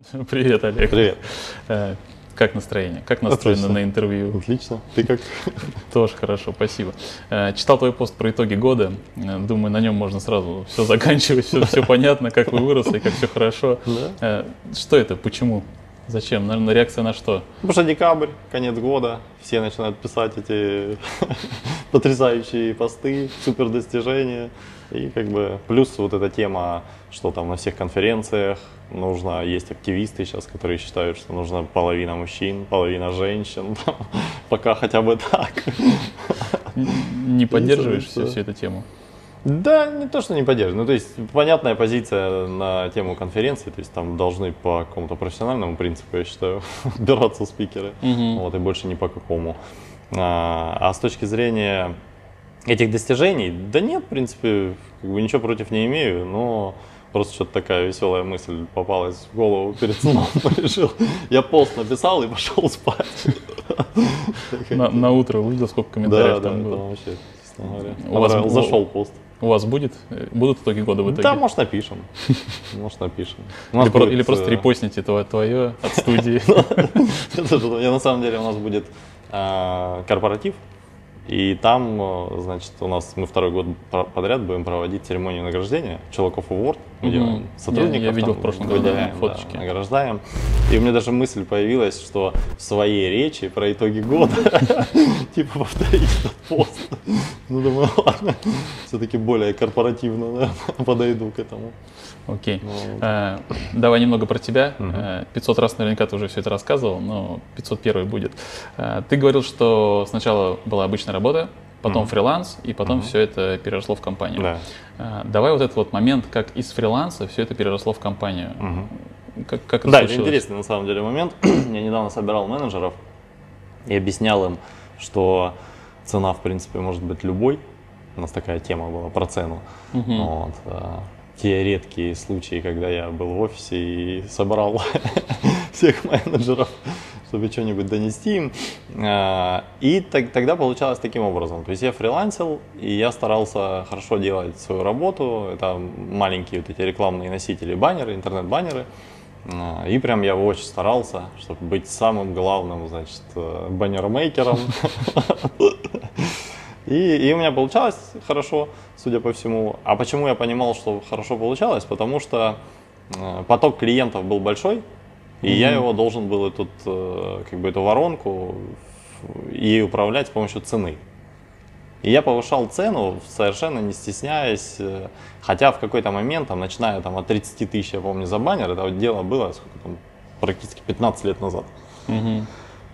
Привет, Олег. Привет. Э, Как настроение? Как настроено Отлично. на интервью? Отлично. Ты как? Тоже хорошо, спасибо. Э, Читал твой пост про итоги года. Э, Думаю, на нем можно сразу все заканчивать, все, все понятно, как вы выросли, как все хорошо. Да. Что это? Почему? Зачем? Наверное, реакция на что? Потому что декабрь, конец года, все начинают писать эти потрясающие посты, супер достижения. И как бы плюс вот эта тема, что там на всех конференциях нужно, есть активисты сейчас, которые считают, что нужно половина мужчин, половина женщин, там, пока хотя бы так. Не поддерживаешь всю эту тему? Да, не то, что не поддерживаю. Ну, то есть, понятная позиция на тему конференции, то есть там должны по какому-то профессиональному принципу, я считаю, отбираться спикеры, вот, и больше ни по какому. А, а с точки зрения этих достижений, да нет, в принципе, как бы ничего против не имею, но просто что-то такая веселая мысль попалась в голову перед сном, решил. Я пост написал и пошел спать. На, на утро увидел, сколько Да, комментариев да, там было. вообще, честно говоря. У вас Зашел пост. У вас будет, э, будут итоги года в итоге? Да, может, напишем. Может, напишем. Или, про- будет, или просто э, репостните твое, твое от студии. я, На самом деле у нас будет э, корпоратив, и там, э, значит, у нас мы второй год подряд будем проводить церемонию награждения Челоков Award. Мы Мгм. делаем Я- сотрудников, я видел там в прошлом году выделяем, да, фоточки. награждаем. И у меня даже мысль появилась, что в своей речи про итоги года типа повторить этот пост. Ну, думаю, ладно, все-таки более корпоративно подойду к этому. Окей. Ну, Э, Давай немного про тебя. Мгм. Э, 500 раз наверняка ты уже все это рассказывал, но 501 будет. Э, Ты говорил, что сначала была обычная работа, потом фриланс, и потом все это переросло в компанию. Да. Давай вот этот вот момент, как из фриланса все это переросло в компанию. Как, как это Да, это случилось? интересный на самом деле момент. Я недавно собирал менеджеров и объяснял им, что цена, в принципе, может быть любой. У нас такая тема была про цену. Вот, те редкие случаи, когда я был в офисе и собрал всех менеджеров, чтобы что-нибудь донести им. А, И тогда получалось таким образом. То есть я фрилансил, и я старался хорошо делать свою работу. Это маленькие вот эти рекламные носители, баннеры, интернет-баннеры. А, И прям я очень старался, чтобы быть самым главным, значит, э, баннермейкером. И, и у меня получалось хорошо, судя по всему. А почему я понимал, что хорошо получалось? Потому что э, поток клиентов был большой, и я его должен был эту, э, как бы эту воронку ей управлять с помощью цены. И я повышал цену, совершенно не стесняясь, э, хотя в какой-то момент, там, начиная там, от 30 тысяч, я помню, за баннер, это вот дело было сколько там, практически 15 лет назад. Мгм.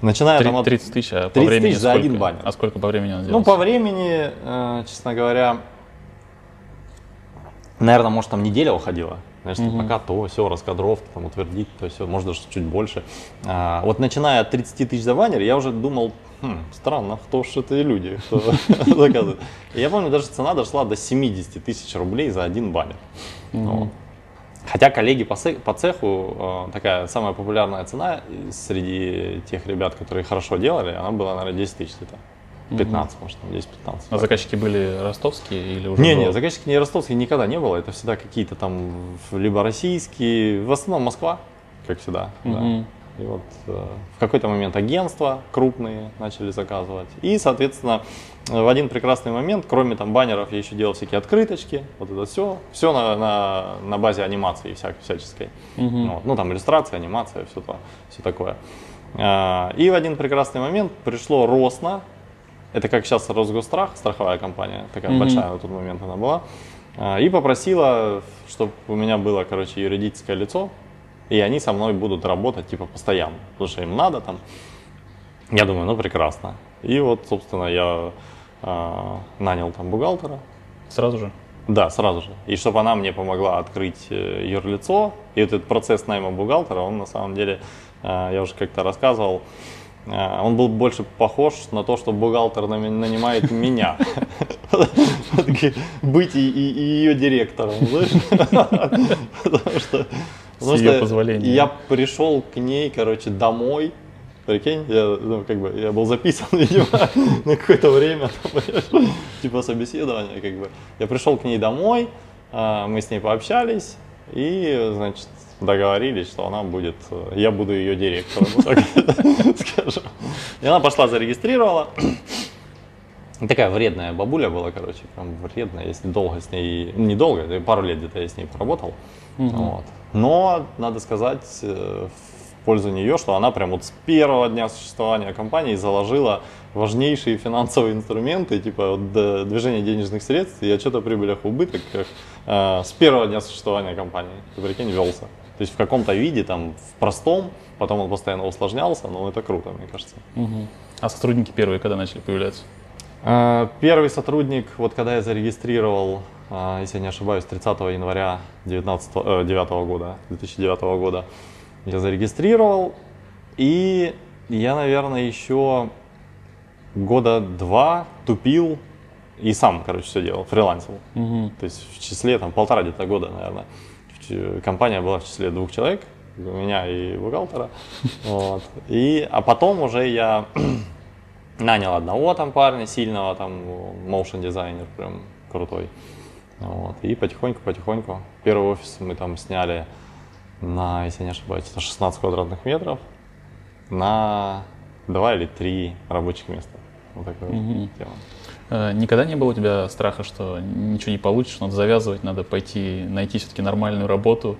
Начиная Три- там от 30 тысяч, а по 30 времени тысяч за сколько? один баннер. А сколько по времени он Ну, делался? по времени, э, честно говоря, наверное, может, там неделя уходила. Знаешь, там пока то, все, раскадровка, там, утвердить, то все, может, даже чуть больше. А, вот начиная от 30 тысяч за баннер, я уже думал, «Хм, странно, кто ж это и люди, кто заказывает. Я помню, даже цена дошла до 70 тысяч рублей за один баннер. Хотя коллеги по, цеху, э, такая самая популярная цена среди тех ребят, которые хорошо делали, она была, наверное, 10 тысяч где-то. 15, может, там 10-15. А заказчики были ростовские или уже Не, было? не, заказчики не ростовские никогда не было. Это всегда какие-то там либо российские, в основном Москва, как всегда. да. Мгм. И вот э, в какой-то момент агентства крупные начали заказывать. И, соответственно, в один прекрасный момент, кроме там баннеров, я еще делал всякие открыточки, вот это все. Все на, на, на базе анимации вся, всяческой. Мгм. Вот. Ну, там иллюстрация, анимация, все, то, все такое. А, И в один прекрасный момент пришло Росно, это как сейчас Росгострах, страховая компания, такая Мгм. большая на тот момент она была, а, и попросила, чтобы у меня было, короче, юридическое лицо, и они со мной будут работать, типа, постоянно, потому что им надо там. Я думаю, ну, прекрасно. И вот, собственно, я а, нанял там бухгалтера, Сразу же? да, сразу же. И чтобы она мне помогла открыть э, юрлицо. И вот этот процесс найма бухгалтера, он на самом деле, э, я уже как-то рассказывал, э, он был больше похож на то, что бухгалтер нанимает меня. Быть и ее директором, знаешь? Потому что её что позволения. Я пришел к ней, короче, домой, Прикинь, я, ну, как бы, я был записан, видимо, на какое-то время, там, типа собеседования, как бы. Я пришел к ней домой, а, мы с ней пообщались, и, значит, договорились, что она будет, э, я буду ее директором, скажем. И она пошла, зарегистрировала. Такая вредная бабуля была, короче, прям вредная, если долго с ней, недолго, пару лет где-то я с ней поработал. Вот. Но, надо сказать, э, в пользу нее, что она прям вот с первого дня существования компании заложила важнейшие финансовые инструменты, типа вот, движение денежных средств и отчет о прибылях и убытках э, с первого дня существования компании. Ты прикинь, велся. То есть в каком-то виде, там, в простом, потом он постоянно усложнялся, но это круто, мне кажется. Угу. А сотрудники первые когда начали появляться? Э, первый сотрудник, вот когда я зарегистрировал, э, если я не ошибаюсь, 30 января 19, э, 9 года, 2009 года, я зарегистрировал, и я, наверное, еще года два тупил и сам, короче, все делал, фрилансил. Угу. То есть в числе там полтора где-то года, наверное. Компания была в числе двух человек, меня и бухгалтера. Вот. И, а потом уже я нанял одного там парня сильного, там motion дизайнер прям крутой. Вот. И потихоньку-потихоньку. Первый офис мы там сняли на, если не ошибаюсь, 16 квадратных метров на два или три рабочих места. Вот такая угу. тема. Э, никогда не было у тебя страха, что ничего не получишь, надо завязывать, надо пойти найти все-таки нормальную работу?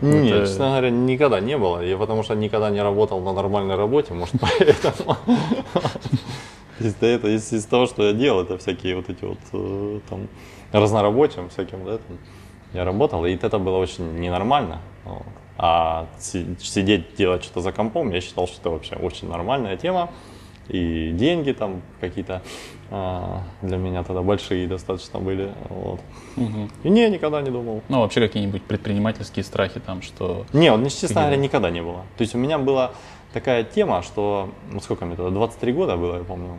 Нет, честно говоря, никогда не было. Я потому что никогда не работал на нормальной работе, может, поэтому. Из-за того, что я делал, это всякие вот эти вот э, там разнорабочим всяким, да, там, я работал, и это было очень ненормально. А сидеть, делать что-то за компом, я считал, что это вообще очень нормальная тема и деньги там какие-то для меня тогда большие достаточно были. Вот. Угу. И не, никогда не думал. Ну, вообще какие-нибудь предпринимательские страхи там, что... Не, вот, честно говоря, никогда не было. То есть у меня была такая тема, что, ну сколько мне тогда, 23 года было, я помню.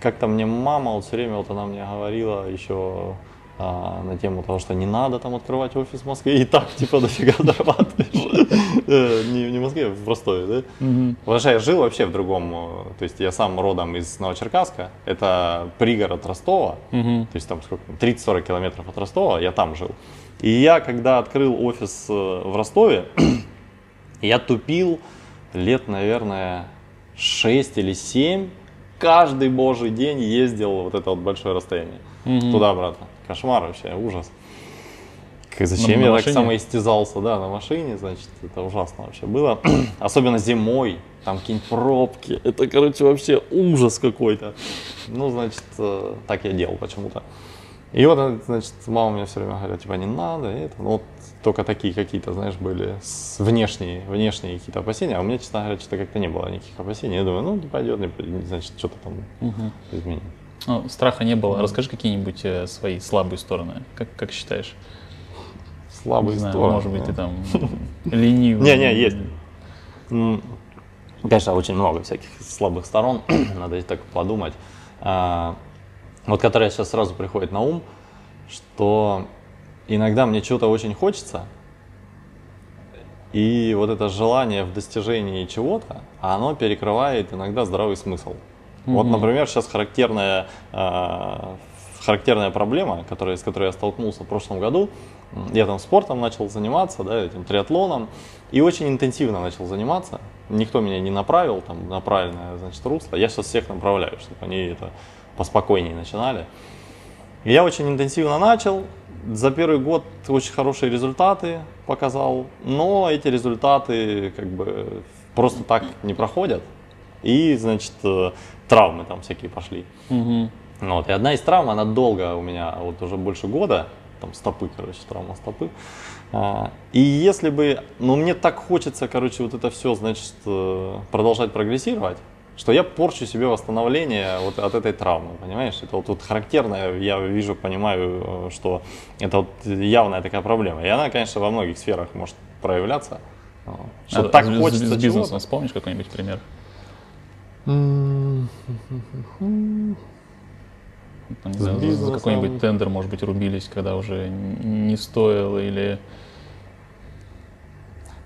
Как-то мне мама вот все время, вот она мне говорила еще а, на тему того, что не надо там открывать офис в Москве, и так типа дофига зарабатываешь. Э, не, не в Москве, в Ростове, да? Потому что я жил вообще в другом, э, то есть я сам родом из Новочеркасска, это пригород Ростова, то есть там сколько, 30-40 километров от Ростова, я там жил. И я, когда открыл офис э, в Ростове, я тупил лет, наверное, 6 или 7, каждый божий день ездил вот это вот большое расстояние, туда-обратно. Кошмар вообще, ужас. Зачем на, я на так самоистязался, да, на машине, значит, это ужасно вообще было. Особенно зимой, там какие-нибудь пробки, это, короче, вообще ужас какой-то. Ну, значит, э, так я делал почему-то. И вот, э, значит, мама мне все время говорила, типа, не надо, это, ну, вот только такие какие-то, знаешь, были внешние, внешние какие-то опасения, а у меня, честно говоря, что-то как-то не было никаких опасений. Я думаю, ну, не пойдет, значит, что-то там угу. изменим. Ну, страха не было. Расскажи какие-нибудь э, свои слабые стороны. Как, как считаешь? Слабые не знаю, стороны. Может быть, ты там ленивый. Не-не, есть. Конечно, очень много всяких слабых сторон. Надо так подумать. А, вот которая сейчас сразу приходит на ум, что иногда мне чего-то очень хочется, и вот это желание в достижении чего-то, оно перекрывает иногда здравый смысл. Mm-hmm. Вот, например, сейчас характерная, э, характерная проблема, которая, с которой я столкнулся в прошлом году. Я там спортом начал заниматься, да, этим триатлоном, и очень интенсивно начал заниматься. Никто меня не направил там, на правильное значит, русло. Я сейчас всех направляю, чтобы они это поспокойнее начинали. Я очень интенсивно начал. За первый год очень хорошие результаты показал, но эти результаты как бы просто так не проходят. И, значит, э, травмы там всякие пошли. Угу. Вот. И одна из травм, она долго у меня, вот уже больше года, там стопы, короче, травма стопы. А, и если бы, ну мне так хочется, короче, вот это все, значит, э, продолжать прогрессировать, что я порчу себе восстановление вот от этой травмы, понимаешь? Это вот, вот характерно, я вижу, понимаю, э, что это вот явная такая проблема. И она, конечно, во многих сферах может проявляться. Что а так с, хочется с бизнесом вспомнишь какой-нибудь пример? Не знаю, за какой-нибудь тендер, может быть, рубились, когда уже не стоило или...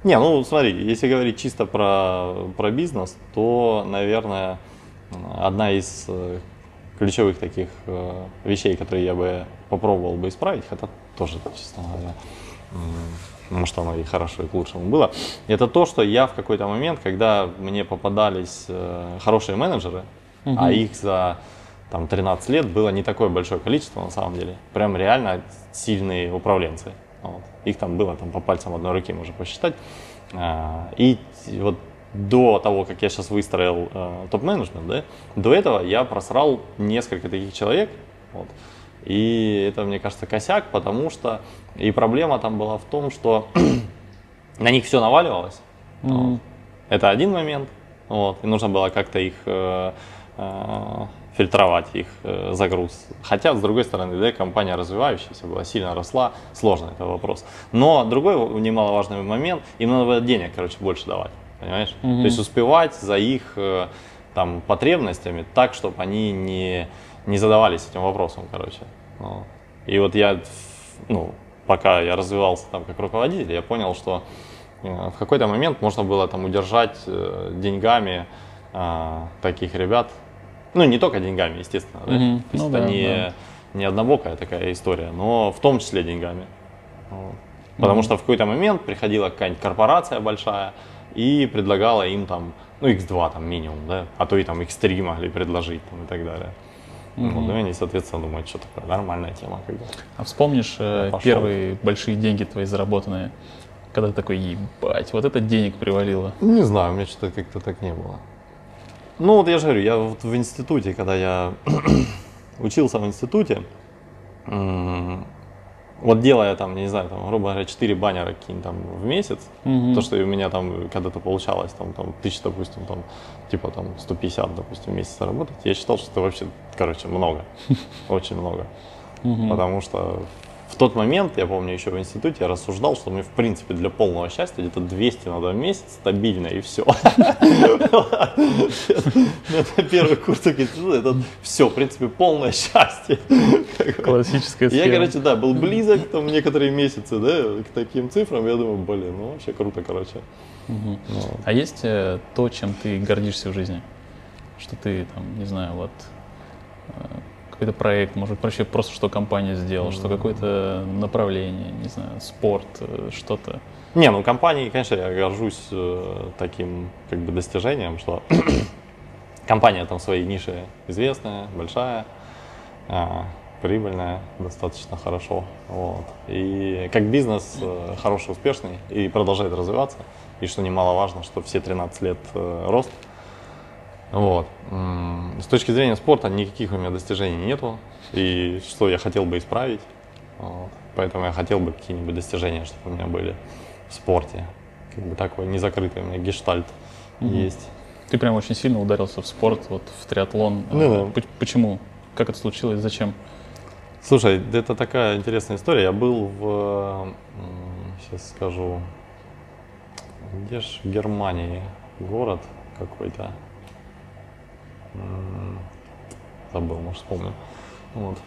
Не, ну смотри, если говорить чисто про, про бизнес, то, наверное, одна из э, ключевых таких э, вещей, которые я бы попробовал бы исправить, это тоже, честно говоря, может оно и хорошо, и к лучшему было, это то, что я в какой-то момент, когда мне попадались э, хорошие менеджеры, угу. а их за там 13 лет было не такое большое количество на самом деле, прям реально сильные управленцы. Вот. Их там было там по пальцам одной руки можно посчитать. А, и вот до того, как я сейчас выстроил э, топ-менеджмент, да, до этого я просрал несколько таких человек. Вот. И это, мне кажется, косяк, потому что и проблема там была в том, что на них все наваливалось. Mm-hmm. Вот. Это один момент. Вот. И нужно было как-то их э, э, фильтровать их э, загруз. Хотя, с другой стороны, да, компания развивающаяся была, сильно росла, сложный это вопрос. Но другой немаловажный момент, им надо было денег, короче, больше давать, понимаешь? Mm-hmm. То есть успевать за их э, там потребностями так, чтобы они не, не задавались этим вопросом, короче. Ну. И вот я, ну, пока я развивался там как руководитель, я понял, что э, в какой-то момент можно было там удержать э, деньгами э, таких ребят, ну, не только деньгами, естественно. Да? Mm-hmm. То есть ну, это да, не, да. не однобокая такая история, но в том числе деньгами. Вот. Потому mm-hmm. что в какой-то момент приходила какая-нибудь корпорация большая и предлагала им там, ну, X2 там минимум, да, а то и там X3 могли предложить там, и так далее. Mm-hmm. Ну, и они, соответственно, думают, что такое нормальная тема. Когда а вспомнишь э, первые большие деньги твои заработанные, когда ты такой, ебать, вот это денег привалило? Не знаю, у меня что-то как-то так не было. Ну, вот я же говорю, я вот в институте, когда я учился в институте, вот делая там, не знаю, там, грубо говоря, 4 баннера какие там в месяц, mm то, что у меня там когда-то получалось, там, там, тысяч, допустим, там, типа там 150, допустим, в месяц работать, я считал, что это вообще, короче, много, очень много. Потому что в тот момент, я помню, еще в институте я рассуждал, что мне, в принципе, для полного счастья где-то 200 надо в месяц стабильно и все. Это первый курс это все, в принципе, полное счастье. Классическая схема. Я, короче, да, был близок там некоторые месяцы, да, к таким цифрам. Я думаю, блин, ну вообще круто, короче. А есть э, то, чем ты гордишься в жизни? Что ты, там, не знаю, вот э, какой-то проект, может вообще просто что компания сделала, mm-hmm. что какое-то направление, не знаю, спорт, э, что-то. Не, ну компании, конечно, я горжусь э, таким как бы достижением, что компания там своей ниши известная, большая, э, прибыльная, достаточно хорошо. Вот. И как бизнес э, хороший, успешный и продолжает развиваться. И что немаловажно, что все 13 лет э, рост. Вот. С точки зрения спорта никаких у меня достижений нету. И что я хотел бы исправить. Вот. Поэтому я хотел бы какие-нибудь достижения, чтобы у меня были в спорте. Как бы такой незакрытый у меня гештальт угу. есть. Ты прям очень сильно ударился в спорт, вот в триатлон. Ну, да. Почему? Как это случилось? Зачем? Слушай, это такая интересная история. Я был в, сейчас скажу, где же в Германии город какой-то забыл, может, вспомню. Вот.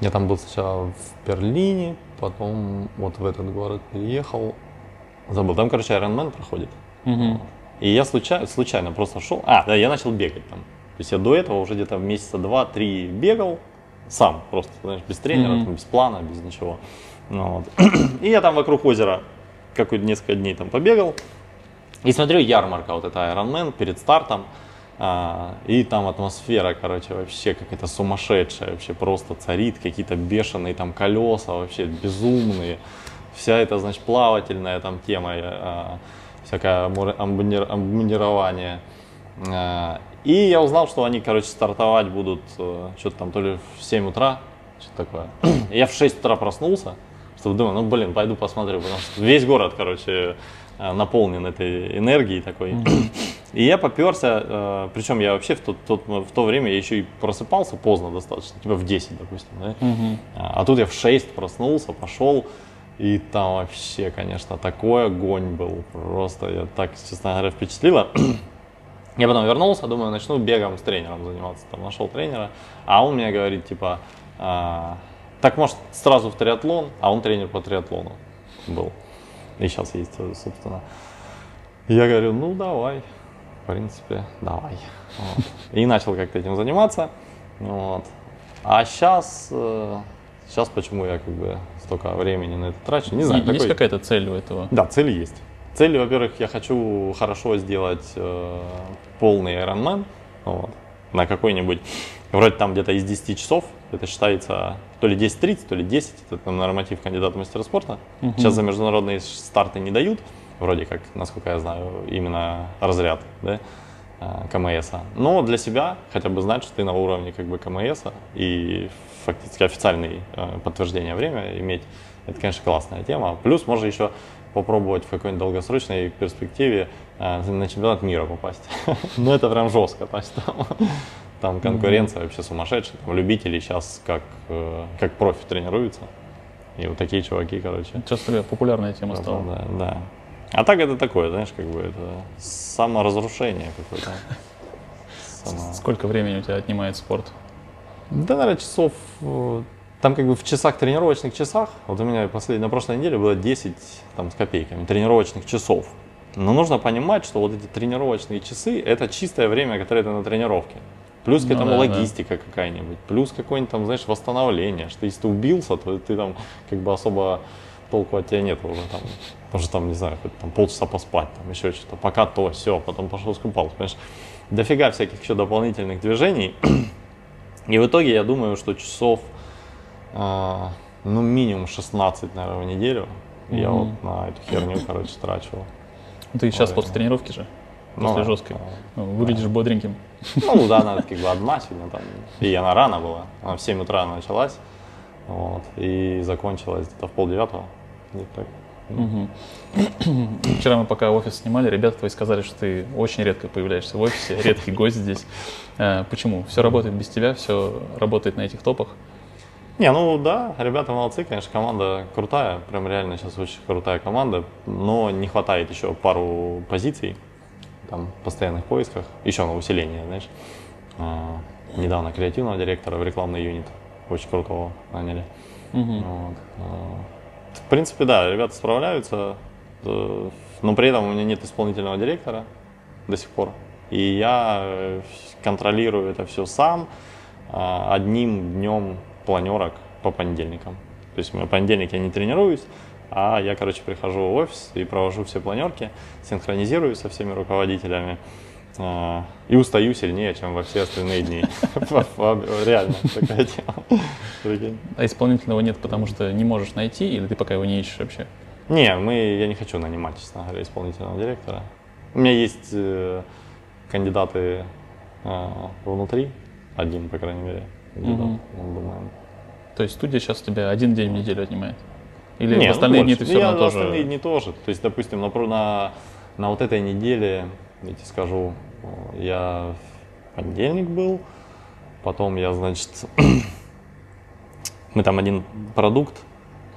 Я там был сначала в Берлине, потом вот в этот город переехал. Забыл, там, короче, Ironman проходит. Угу. И я случайно, случайно просто шел. А, да, я начал бегать там. То есть я до этого уже где-то месяца два-три бегал сам, просто, знаешь, без тренера, mm там, без плана, без ничего. Ну, вот. И я там вокруг озера какой-то несколько дней там побегал. И смотрю, ярмарка, вот это Ironman перед стартом. А, и там атмосфера, короче, вообще какая-то сумасшедшая, вообще просто царит, какие-то бешеные там колеса, вообще безумные. Вся эта, значит, плавательная там тема, а, всякое амбунирование. А, и я узнал, что они, короче, стартовать будут э, что-то там то ли в 7 утра, что-то такое. Я в 6 утра проснулся, думаю, ну блин, пойду посмотрю, потому что весь город, короче, э, наполнен этой энергией такой. И я поперся, э, причем я вообще в, тот, тот, в то время я еще и просыпался поздно достаточно, типа в 10, допустим, да? Угу. А, тут я в 6 проснулся, пошел, и там вообще, конечно, такой огонь был, просто я так, честно говоря, впечатлило. Я потом вернулся, думаю, начну бегом с тренером заниматься. Там нашел тренера, а он мне говорит, типа, а, так может сразу в триатлон, а он тренер по триатлону был. И сейчас есть, собственно. Я говорю, ну давай в принципе, давай. Вот. И начал как-то этим заниматься. Вот. А сейчас, э, Сейчас почему я как бы столько времени на это трачу, не знаю. Есть такой- какая-то цель у этого? Да, цели есть. Цели, во-первых, я хочу хорошо сделать э, полный Ironman вот, на какой-нибудь, вроде там где-то из 10 часов, это считается то ли 10-30, то ли 10, это там норматив кандидата в мастера спорта. Мгм. Сейчас за международные старты не дают, вроде как, насколько я знаю, именно разряд да, э, КМСа. Но для себя хотя бы знать, что ты на уровне как бы КМСа и фактически официальное э, подтверждение время иметь, это, конечно, классная тема. Плюс можно еще попробовать в какой-нибудь долгосрочной перспективе э, на чемпионат мира попасть. Но это прям жестко, то есть там, там конкуренция вообще сумасшедшая, там любители сейчас как, э, как профи тренируются. И вот такие чуваки, короче. Сейчас такая популярная тема стала. Да, да. А так это такое, знаешь, как бы это саморазрушение какое-то. Само- Сколько времени у тебя отнимает спорт? Да, наверное, часов, э, там как бы в часах, тренировочных часах, вот у меня послед... на прошлой неделе было 10 там, с копейками тренировочных часов. Но нужно понимать, что вот эти тренировочные часы – это чистое время, которое ты на тренировке. Плюс к Ну этому да, да. логистика какая-нибудь, плюс какое-нибудь там, знаешь, восстановление, что если ты убился, то ты там как бы особо толку от тебя нет уже там, может там, не знаю, хоть там полчаса поспать, там еще что-то, пока то, все, потом пошел скупался, понимаешь, дофига всяких еще дополнительных движений, и в итоге я думаю, что часов, а, ну, минимум 16, наверное, в неделю я Мгм. вот на эту херню, короче, трачу. Ты сейчас Наверное. после тренировки же, Ну после да, жесткой. да. Ну, выглядишь бодреньким. Ну да, она как бы одна сегодня там. И она рано была. Она в 7 утра началась. Вот, и закончилась где-то в полдевятого. Где-то так. Мгм. Вчера мы пока офис снимали, ребята твои сказали, что ты очень редко появляешься в офисе, редкий гость здесь. Э, Почему? Все работает без тебя, все работает на этих топах. Не, ну да, ребята молодцы, конечно, команда крутая, прям реально сейчас очень крутая команда, но не хватает еще пару позиций, там, в постоянных поисках, еще на усиление, знаешь. А, недавно креативного директора в рекламный юнит, очень крутого наняли. Мгм. Вот. а, В принципе, да, ребята справляются, э, но при этом у меня нет исполнительного директора до сих пор. И я э, контролирую это все сам а, одним днем планерок по понедельникам. То есть в понедельник я не тренируюсь, а я, короче, прихожу в офис и провожу все планерки, синхронизирую со всеми руководителями а, и устаю сильнее, чем во все остальные дни. Реально такая тема. А исполнительного нет, потому что не можешь найти, или ты пока его не ищешь вообще? Не, мы, я не хочу нанимать, честно говоря, исполнительного директора. У меня есть э, кандидаты э, внутри, один, по крайней мере, кандидат, Мгм. ну, думаю. То есть студия сейчас у тебя один день в неделю отнимает? Или Не, в ну, остальные дни больше. ты все Я равно на тоже... остальные дни тоже. То есть, допустим, на, на, на вот этой неделе, я тебе скажу, я в понедельник был, потом я, значит, мы там один продукт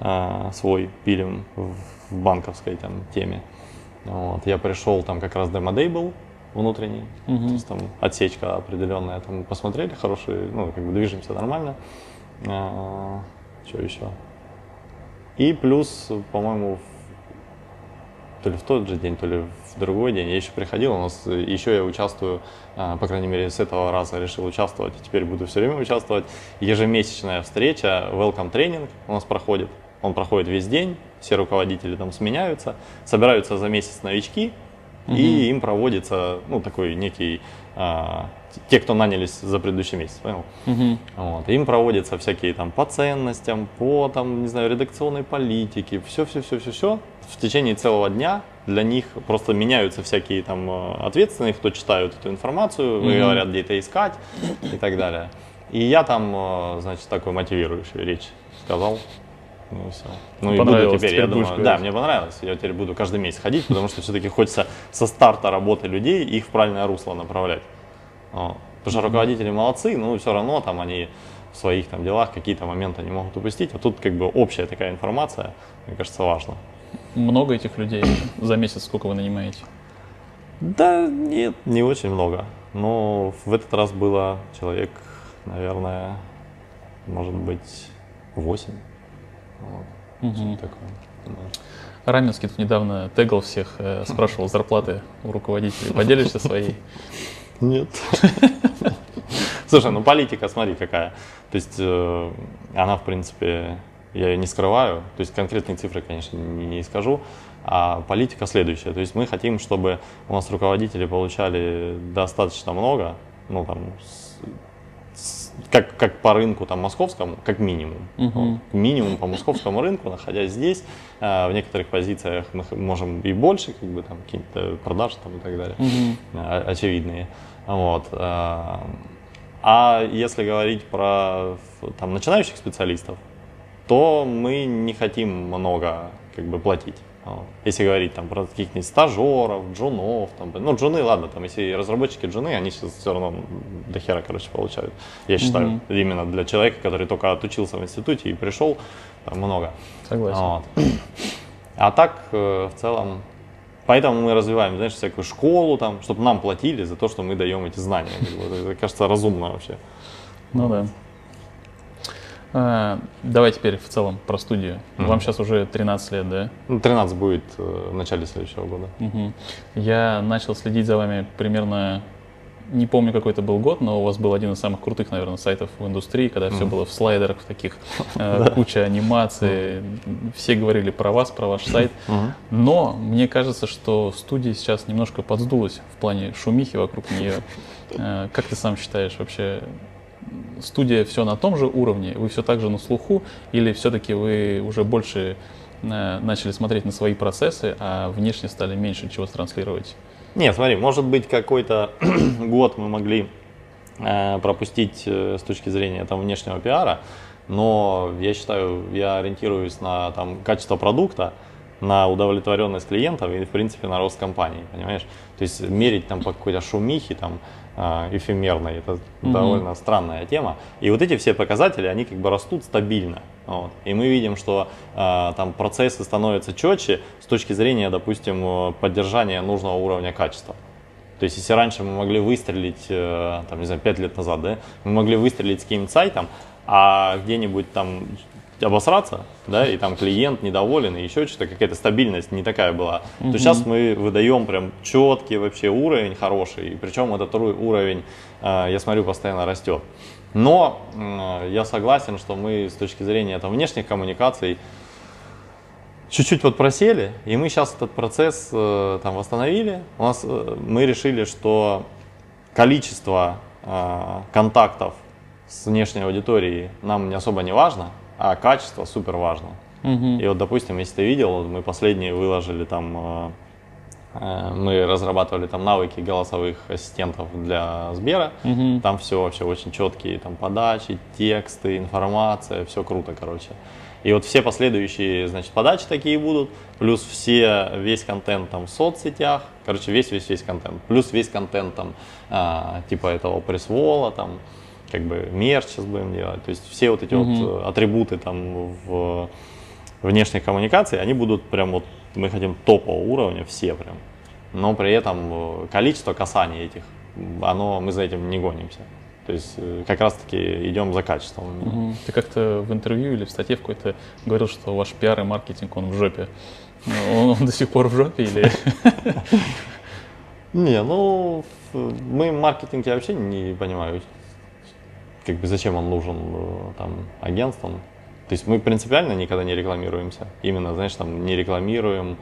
а, свой пилим в, в банковской там теме. Вот. Я пришел, там как раз демо-дей был внутренний, Мгм. то есть там отсечка определенная, там посмотрели, хорошие, ну, как бы движемся нормально. что еще? И плюс, по-моему, то ли в тот же день, то ли в другой день я еще приходил, у нас э, еще я участвую, а, по крайней мере, с этого раза решил участвовать, и теперь буду все время участвовать. Ежемесячная встреча, welcome тренинг у нас проходит. Он проходит весь день, все руководители там сменяются, собираются за месяц новички, и им проводится, ну, такой некий, а, те, кто нанялись за предыдущий месяц, понял? Мгм. Вот. Им проводятся всякие там по ценностям, по там, не знаю, редакционной политике, все, все, все, все, все. В течение целого дня для них просто меняются всякие там э, ответственные, кто читают эту информацию, Мгм. говорят, где это искать и так далее. И я там, э, значит, такой мотивирующую речь сказал. Ну и все. Ну и буду теперь, я теперь будешь думаю, да, говорить. мне понравилось. Я теперь буду каждый месяц ходить, потому что все-таки хочется со старта работы людей их в правильное русло направлять. Вот. Потому что руководители молодцы, но все равно там они в своих там делах какие-то моменты не могут упустить. А тут как бы общая такая информация, мне кажется, важно. Много этих людей за месяц, сколько вы нанимаете? Да нет, не очень много. Но в этот раз было человек, наверное, может быть, 8. Вот. Что-то такое. Да. Раменский тут недавно тегал всех, э, спрашивал зарплаты у руководителей. Поделишься своей? Нет. Слушай, ну политика, смотри, какая. То есть э, она, в принципе, я ее не скрываю. То есть конкретные цифры, конечно, не, не скажу. А политика следующая. То есть мы хотим, чтобы у нас руководители получали достаточно много, ну там, с- с- как, как по рынку там московскому, как минимум. Мгм. Вот, минимум по московскому рынку, находясь здесь, э, в некоторых позициях мы можем и больше, как бы там какие-то продажи там и так далее э, очевидные. Вот. э, А если говорить про там, начинающих специалистов, то мы не хотим много как бы, платить. Если говорить там, про каких-нибудь стажеров, джунов, там, ну джуны, ладно, там, если разработчики джуны, они сейчас все равно до хера, короче, получают. Я считаю, Мгм. именно для человека, который только отучился в институте и пришел, там много. Согласен. Вот. А так, э, в целом, поэтому мы развиваем, знаешь, всякую школу, там, чтобы нам платили за то, что мы даем эти знания. Это, кажется, разумно вообще. Ну да. А, давай теперь в целом про студию. Мгм. Вам сейчас уже 13 лет, да? Ну, 13 будет э, в начале следующего года. Мгм. Я начал следить за вами примерно, не помню какой это был год, но у вас был один из самых крутых, наверное, сайтов в индустрии, когда все было в слайдерах, в таких, э, куча анимаций, все говорили про вас, про ваш сайт. Но мне кажется, что студия сейчас немножко подсдулась в плане шумихи вокруг нее. Э, Как ты сам считаешь вообще? Студия все на том же уровне, вы все так же на слуху, или все-таки вы уже больше э, начали смотреть на свои процессы, а внешне стали меньше чего транслировать? Нет, смотри, может быть, какой-то год мы могли э, пропустить э, с точки зрения там, внешнего пиара, но я считаю, я ориентируюсь на там, качество продукта, на удовлетворенность клиентов и, в принципе, на рост компании, понимаешь? То есть мерить там по какой-то шумихе, там, эфемерной, это Мгм. довольно странная тема. И вот эти все показатели, они как бы растут стабильно. Вот. И мы видим, что э, там процессы становятся четче с точки зрения, допустим, поддержания нужного уровня качества. То есть, если раньше мы могли выстрелить, э, там, не знаю, 5 лет назад, да, мы могли выстрелить с каким-нибудь сайтом, а где-нибудь там обосраться, да, и там клиент недоволен, и еще что-то, какая-то стабильность не такая была, Мгм. то сейчас мы выдаем прям четкий вообще уровень хороший, и причем этот уровень, э, я смотрю, постоянно растет. Но м, я согласен, что мы с точки зрения там, внешних коммуникаций чуть-чуть вот просели, и мы сейчас этот процесс э, там восстановили. У нас э, мы решили, что количество э, контактов с внешней аудиторией нам не особо не важно, а качество супер важно. Мгм. И вот, допустим, если ты видел, мы последние выложили там, э, э, мы разрабатывали там навыки голосовых ассистентов для Сбера. Мгм. Там все вообще очень четкие, там подачи, тексты, информация, все круто, короче. И вот все последующие, значит, подачи такие будут, плюс все, весь контент там в соцсетях, короче, весь-весь-весь контент, плюс весь контент там, а, типа этого пресс-вола, там, как бы мерч сейчас будем делать, то есть все вот эти Мгм. вот э, атрибуты там в внешних коммуникаций, они будут прям вот, мы хотим топового уровня, все прям, но при этом э, количество касаний этих, оно, мы за этим не гонимся. То есть э, как раз-таки идем за качеством. Мгм. Ты как-то в интервью или в статье в какой-то говорил, что ваш пиар и маркетинг, он в жопе. Ну, Он, он до сих пор в жопе или... Не, ну, мы маркетинг я вообще не понимаю, как бы зачем он нужен э, там агентствам. То есть мы принципиально никогда не рекламируемся. Именно, знаешь, там не рекламируем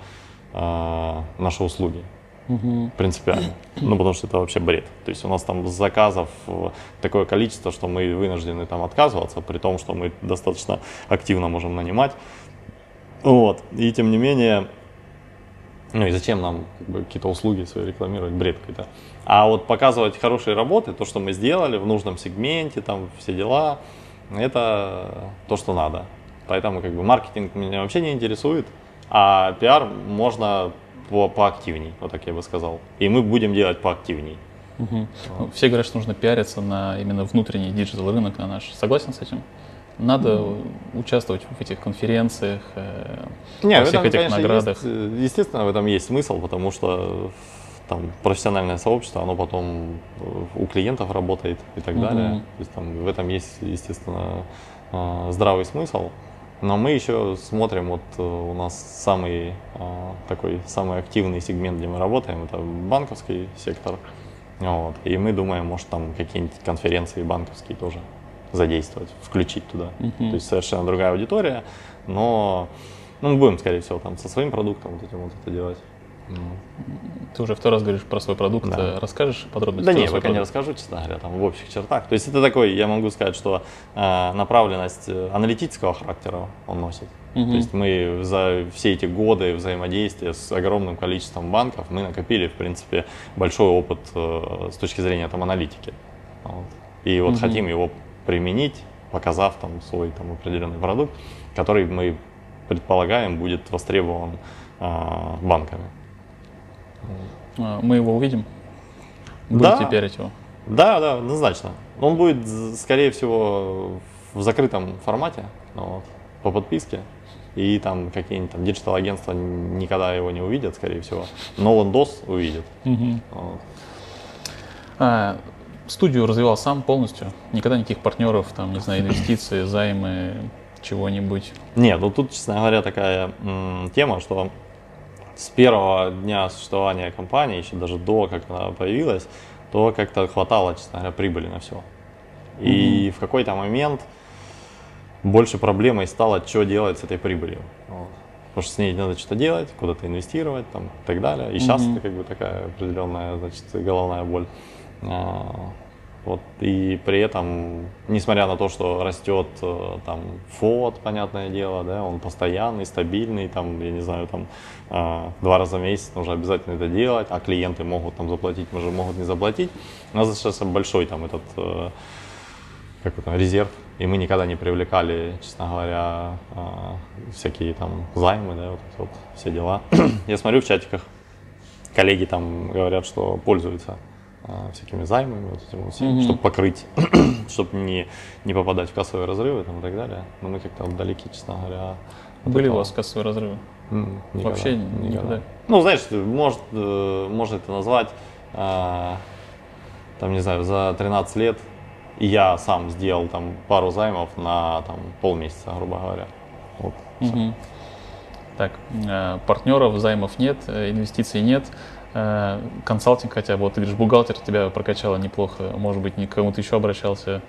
э, наши услуги. Мгм. принципиально. Ну, потому что это вообще бред. То есть у нас там заказов э, такое количество, что мы вынуждены там отказываться, при том, что мы достаточно активно можем нанимать. Вот. И тем не менее, ну и зачем нам как бы, какие-то услуги свои рекламировать, бред какой-то. А вот показывать хорошие работы, то, что мы сделали в нужном сегменте, там все дела, это то, что надо. Поэтому как бы маркетинг меня вообще не интересует, а пиар можно по поактивней, вот так я бы сказал. И мы будем делать поактивней. Мгм. Ну, Все говорят, что нужно пиариться на именно внутренний digital рынок, на наш. Согласен с этим? Надо участвовать в этих конференциях, э, Не, во в всех этом, этих конечно, наградах. есть, э, естественно, в этом есть смысл, потому что там профессиональное сообщество, оно потом э, у клиентов работает и так Мгм. далее. То есть там в этом есть, естественно, э, здравый смысл. Но мы еще смотрим, вот э, у нас самый такой самый активный сегмент, где мы работаем, это банковский сектор. Вот. И мы думаем, может, там какие-нибудь конференции банковские тоже задействовать, включить туда. Мгм. То есть совершенно другая аудитория, но ну, мы будем, скорее всего, там со своим продуктом вот этим вот это делать. Ты уже второй раз говоришь про свой продукт. Да. Расскажешь подробности Да не, свой пока не продукт? расскажу, честно говоря, там в общих чертах. То есть это такой, я могу сказать, что э, направленность э, аналитического характера он носит. Мгм. То есть мы за все эти годы взаимодействия с огромным количеством банков мы накопили, в принципе, большой опыт э, с точки зрения там аналитики. Вот. И вот Мгм. хотим его применить, показав там свой там определенный продукт, который мы предполагаем будет востребован э, банками. А, Мы его увидим? Да. Будете пиарить его? Да, да, однозначно. Он будет, скорее всего, в закрытом формате, вот, по подписке. И там какие-нибудь там digital-агентства никогда его не увидят, скорее всего. Но он DOS увидит. Вот. А, студию развивал сам полностью? Никогда никаких партнеров, там, не знаю, инвестиции, займы, чего-нибудь? Нет, ну тут, честно говоря, такая м, тема, что с первого дня существования компании, еще даже до, как она появилась, то как-то хватало, честно говоря, прибыли на все. И в какой-то момент больше проблемой стало, что делать с этой прибылью. Вот. Потому что с ней надо что-то делать, куда-то инвестировать там, и так далее. И сейчас Мгм. это как бы такая определенная значит, головная боль. Вот, и при этом, несмотря на то, что растет э, там фот, понятное дело, да, он постоянный, стабильный, там, я не знаю, там э, два раза в месяц нужно обязательно это делать, а клиенты могут там заплатить, может, могут не заплатить. У нас достаточно большой там этот э, как это, резерв, и мы никогда не привлекали, честно говоря, всякие там займы, да, вот, вот все дела. Я смотрю в чатиках, коллеги там говорят, что пользуются всякими займами, вот этим всем, Мгм. чтобы покрыть, чтобы не, не попадать в кассовые разрывы там, и так далее. Но мы как-то вот далеки, честно говоря. Были у этого. вас кассовые разрывы? М, никогда, Вообще никогда? Ну, знаешь, может, э, можно это назвать, а, там, не знаю, за 13 лет и я сам сделал там пару займов на там, полмесяца, грубо говоря. Вот. Мгм. Так, э, партнеров, займов нет, э, инвестиций нет. Э, Консалтинг хотя бы, вот ты говоришь, бухгалтер тебя прокачало неплохо, может быть, ни к кому-то еще обращался,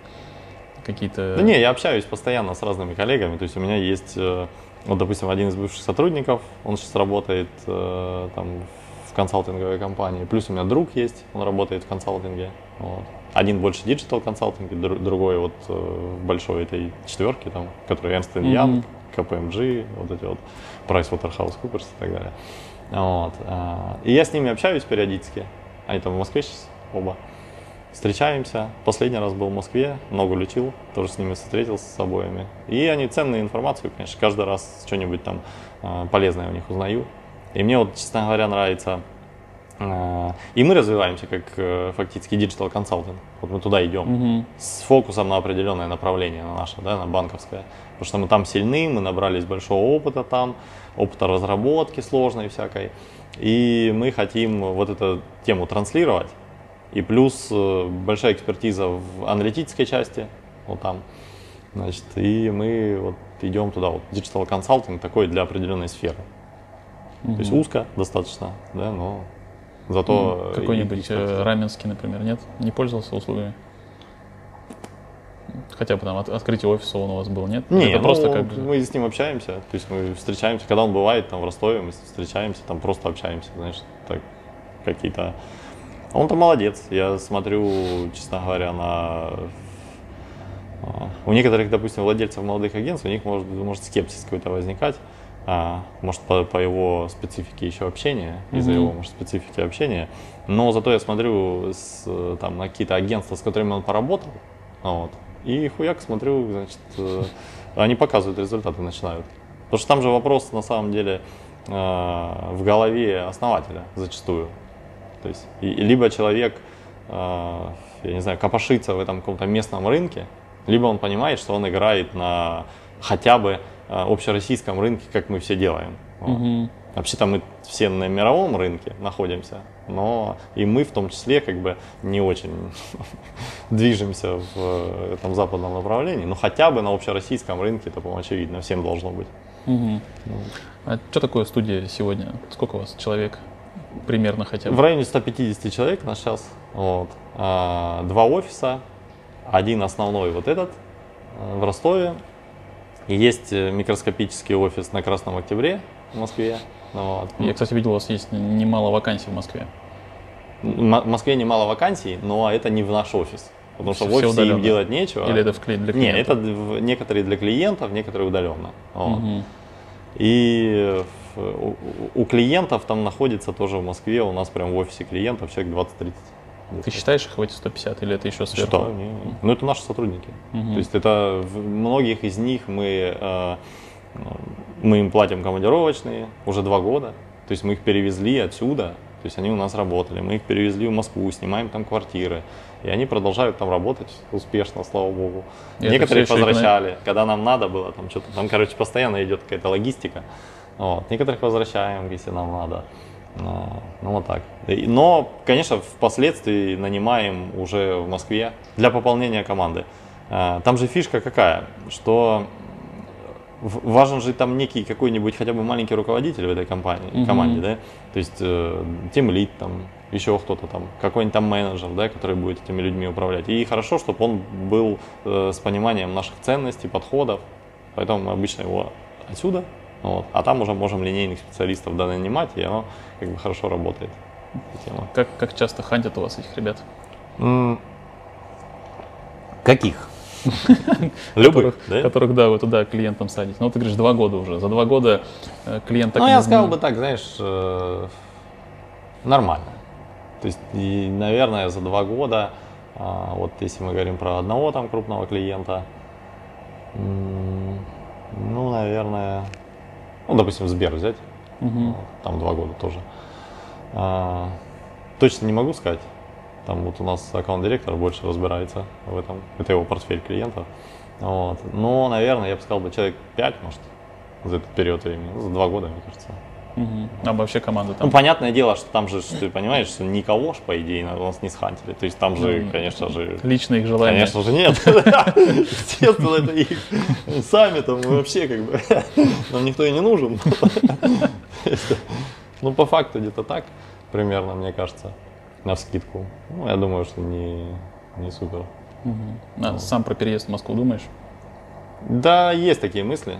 какие-то... Да не, я общаюсь постоянно с разными коллегами. То есть у меня есть, э, вот, допустим, один из бывших сотрудников, он сейчас работает э, там в консалтинговой компании. Плюс у меня друг есть, он работает в консалтинге. Вот. Один больше digital консалтинге, дру- другой вот в большой этой четверке, там, который Ernst & Young, Мгм. KPMG, вот эти вот PricewaterhouseCoopers и так далее. Вот. а, И я с ними общаюсь периодически. Они там в Москве сейчас оба. Встречаемся. Последний раз был в Москве, ногу лечил, тоже с ними встретился с обоими. И они ценную информацию, конечно, каждый раз что-нибудь там а, полезное у них узнаю. И мне вот, честно говоря, нравится. а, И мы развиваемся как э, фактически digital консалтинг. Вот мы туда идем Мгм. с фокусом на определенное направление, на наше, да, на банковское. Потому что мы там сильны, мы набрались большого опыта там, опыта разработки сложной всякой. И мы хотим вот эту тему транслировать. И плюс э, большая экспертиза в аналитической части, вот там. Значит, и мы вот идем туда, вот digital консалтинг такой для определенной сферы. То есть узко достаточно, да, но зато... Ну, Какой-нибудь э, Раменский, например, нет? Не пользовался услугами? Хотя бы там от- открытие офиса он у вас был, нет? Не, Это ну, просто как мы с ним общаемся, то есть мы встречаемся, когда он бывает там в Ростове, мы встречаемся, там просто общаемся, знаешь, так какие-то. Он-то молодец, я смотрю, честно говоря, на а, у некоторых, допустим, владельцев молодых агентств, у них может, может скепсис какой-то возникать, а, может по, по его специфике еще общения, из-за Мгм. его может, специфики общения, но зато я смотрю с, там, на какие-то агентства, с которыми он поработал, вот, и хуяк смотрю, значит, э, они показывают результаты, начинают. Потому что там же вопрос на самом деле э, в голове основателя зачастую. То есть либо человек, э, я не знаю, копошится в этом каком-то местном рынке, либо он понимает, что он играет на хотя бы общероссийском рынке, как мы все делаем. Вот. Вообще-то мы все на мировом рынке находимся, но и мы в том числе как бы не очень движемся в э, этом западном направлении, но хотя бы на общероссийском рынке, это, по-моему, очевидно, всем должно быть. Мгм. А что такое студия сегодня? Сколько у вас человек? примерно хотя бы? В районе 150 человек на сейчас. Вот. А, два офиса, один основной вот этот э, в Ростове. Есть э, микроскопический офис на Красном Октябре в Москве. Вот. Я, кстати, видел, у вас есть немало вакансий в Москве. В Москве немало вакансий, но это не в наш офис. Потому что в офисе им удаленно. делать нечего. Или это для Не, клиента? это некоторые для клиентов, некоторые удаленно. Вот. Мгм. И у, клиентов там находится тоже в Москве, у нас прям в офисе клиентов человек 20-30. Ты считаешь их в эти 150 или это еще сверху? Не. Ну, это наши сотрудники. Мгм. То есть это многих из них мы, э, мы им платим командировочные уже два года. То есть мы их перевезли отсюда, то есть они у нас работали. Мы их перевезли в Москву, снимаем там квартиры. И они продолжают там работать успешно, слава богу. И Некоторые возвращали, когда нам надо было, там что-то, там, короче, постоянно идет какая-то логистика. Вот. Некоторых возвращаем, если нам надо. Ну, ну, вот так. Но, конечно, впоследствии нанимаем уже в Москве для пополнения команды. А, Там же фишка какая, что важен же там некий какой-нибудь хотя бы маленький руководитель в этой компании, Мгм. команде, да? То есть тем лид там, еще кто-то там, какой-нибудь там менеджер, да, который будет этими людьми управлять. И хорошо, чтобы он был э, с пониманием наших ценностей, подходов. Поэтому мы обычно его отсюда, вот, а там уже можем линейных специалистов да, нанимать, и оно как бы хорошо работает. тема. Как, как часто хантят у вас этих ребят? Каких? Любых, которых, да? которых, да, вы туда клиентам садите. Ну, ты говоришь, два года уже. За два года э, клиент так Ну, я сказал бы так, знаешь, э, нормально. То есть, и, наверное, за два года, а, вот если мы говорим про одного там крупного клиента, ну, наверное, ну, допустим, Сбер взять, вот, там два года тоже. А, точно не могу сказать. Там вот у нас аккаунт-директор больше разбирается в этом. Это его портфель клиентов. Вот. Но, наверное, я бы сказал бы человек 5, может, за этот период времени. Ну, за два года, мне кажется. Мгм. А вообще команда там? Ну, понятное дело, что там же, ты понимаешь, что никого ж, по идее, на- нас не схантили. То есть там же, Ну, конечно же, Лично их желание. Конечно же нет. Естественно, это их. Сами там вообще как бы нам никто и не нужен. Ну, по факту где-то так примерно, мне кажется, на скидку. Ну, я думаю, что не, не супер. Мгм. А сам про переезд в Москву думаешь? Да, есть такие мысли.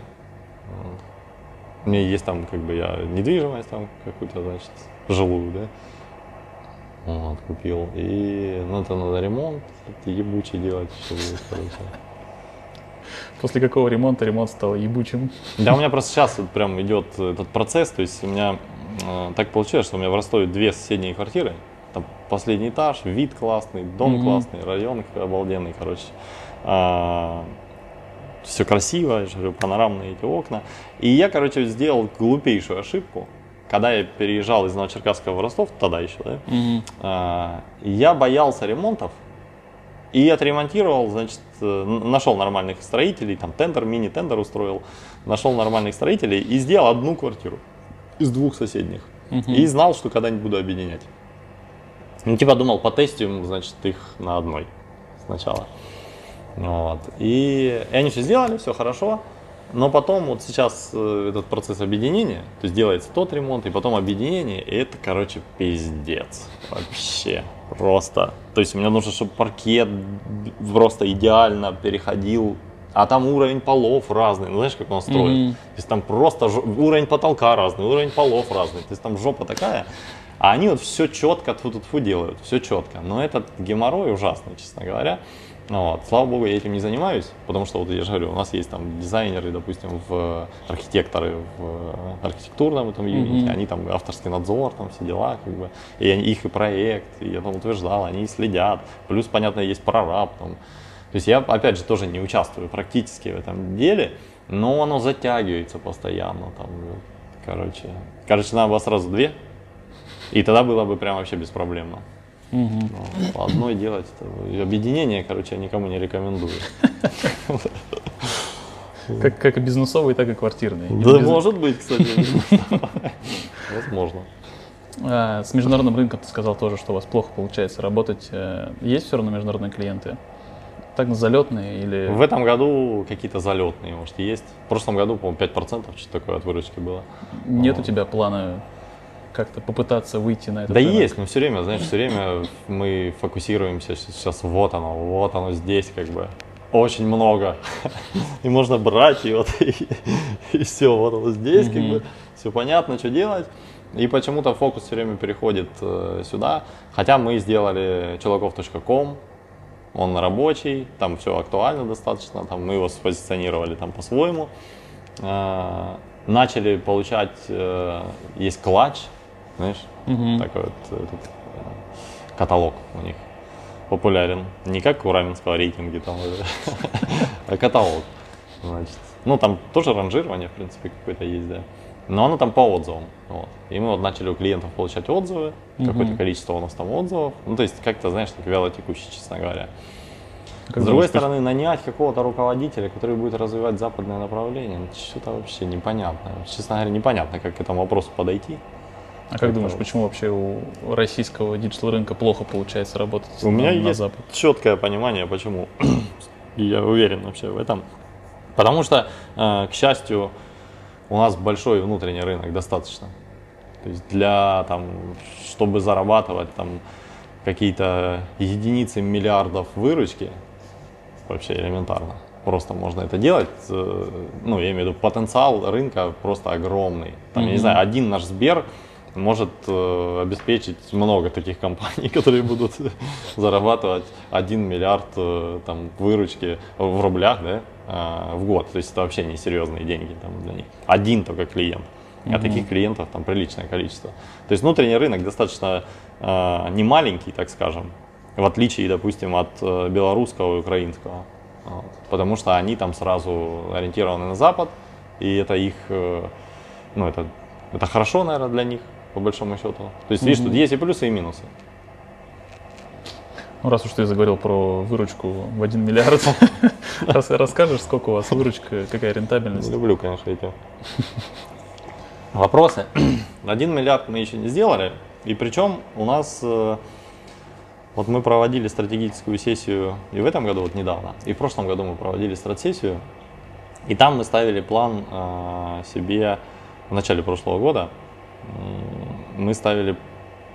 У меня есть там, как бы, я недвижимость там какую-то, значит, жилую, да. Вот, купил. И, ну, это надо ремонт ебучий делать, чтобы, короче. После какого ремонта ремонт стал ебучим? Да, у меня просто сейчас вот прям идет этот процесс, то есть у меня э, так получилось, что у меня в Ростове две соседние квартиры, там последний этаж, вид классный, дом Мгм. классный, район обалденный, короче. все красиво, я же говорю, панорамные эти окна. И я, короче, сделал глупейшую ошибку, когда я переезжал из Новочеркасска в Ростов, тогда еще, да, Мгм. а, я боялся ремонтов и отремонтировал, значит, э, нашел нормальных строителей, там тендер, мини-тендер устроил, нашел нормальных строителей и сделал одну квартиру из двух соседних. Мгм. И знал, что когда-нибудь буду объединять. Ну, типа думал, потестим, значит, их на одной сначала. Вот. И, и они все сделали, все хорошо. Но потом вот сейчас э, этот процесс объединения, то есть делается тот ремонт, и потом объединение, и это, короче, пиздец. Вообще. Просто. То есть мне нужно, чтобы паркет просто идеально переходил, а там уровень полов разный, ну знаешь, как он строит. Мгм. То есть там просто жо- уровень потолка разный, уровень полов разный. То есть там жопа такая. А они вот все четко тьфу тьфу делают, все четко. Но этот геморрой ужасный, честно говоря. Ну Вот. Слава богу, я этим не занимаюсь, потому что, вот я же говорю, у нас есть там дизайнеры, допустим, в архитекторы в архитектурном этом юните, Мгм. они там авторский надзор, там все дела, как бы, и они, их и проект, и я там утверждал, они следят, плюс, понятно, есть прораб там. То есть я, опять же, тоже не участвую практически в этом деле, но оно затягивается постоянно, там, короче. Короче, надо было сразу две, и тогда было бы прям вообще беспроблемно. Мгм. Ну, по одной делать. это- и Объединение, короче, я никому не рекомендую. Как, как и бизнесовые, так и квартирные. Да, может быть, кстати. Возможно. А, с международным рынком ты сказал тоже, что у вас плохо получается работать. Э, Есть все равно международные клиенты? Так залетные или... В этом году какие-то залетные, может, есть. В прошлом году, по-моему, 5% что-то такое от выручки было. Нет у тебя плана как-то попытаться выйти на это? Да есть, но все время, знаешь, все время мы фокусируемся сейчас вот оно, вот оно здесь как бы очень много. И можно брать и вот и, и все, вот оно здесь, как бы все понятно, что делать. И почему-то фокус все время переходит э, сюда. Хотя мы сделали челоков.ком, он рабочий, там все актуально достаточно, там мы его спозиционировали там по-своему. Э, начали получать, э, есть клатч, знаешь, Мгм. такой вот этот, э, каталог у них популярен. Не как у Раменского рейтинге, там, а каталог. Значит. Ну, там тоже ранжирование, в принципе, какое-то есть, да. Но оно там по отзывам. Вот. И мы вот начали у клиентов получать отзывы, какое-то количество у нас там отзывов. Ну, то есть, как-то, знаешь, так вяло текущий, честно говоря. Как С другой стороны, нанять какого-то руководителя, который будет развивать западное направление, ну, что-то вообще непонятно. Честно говоря, непонятно, как к этому вопросу подойти. А как думаешь, почему вообще у российского digital рынка плохо получается работать У меня на, на есть Запад? четкое понимание, почему. И я уверен вообще в этом. Потому что, э, к счастью, у нас большой внутренний рынок достаточно. То есть для там, чтобы зарабатывать там какие-то единицы миллиардов выручки, вообще элементарно. Просто можно это делать. э, Ну, я имею в виду, потенциал рынка просто огромный. Там, я не знаю, один наш Сбер может э, обеспечить много таких компаний, которые будут зарабатывать 1 миллиард э, там, выручки в рублях да, э, в год. То есть это вообще несерьезные деньги там, для них. Один только клиент. А таких клиентов там приличное количество. То есть внутренний рынок достаточно э, не маленький, так скажем, в отличие, допустим, от э, белорусского и украинского. Вот. Потому что они там сразу ориентированы на Запад, и это их, э, ну это, это хорошо, наверное, для них, по большому счету. То есть, видишь, тут есть и плюсы, и минусы. Ну, раз уж ты заговорил про выручку в 1 миллиард, рас- расскажешь, сколько у вас выручка, какая рентабельность? Люблю, конечно, эти вопросы. Один миллиард мы еще не сделали, и причем у нас, э, вот мы проводили стратегическую сессию и в этом году, вот недавно, и в прошлом году мы проводили стратсессию, и там мы ставили план э, себе в начале прошлого года, мы ставили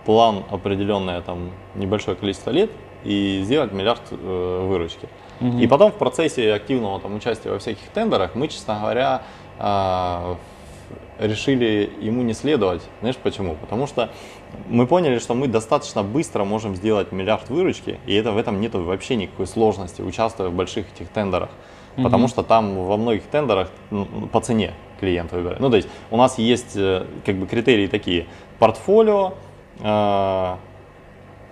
план определенное там небольшое количество лет и сделать миллиард э, выручки. Мгм. И потом в процессе активного там, участия во всяких тендерах мы, честно говоря, а, решили ему не следовать. Знаешь почему? Потому что мы поняли, что мы достаточно быстро можем сделать миллиард выручки, и это в этом нет вообще никакой сложности, участвуя в больших этих тендерах. Потому что там во многих тендерах по цене клиент выбирает. Ну, то есть у нас есть э, как бы критерии такие: портфолио, э,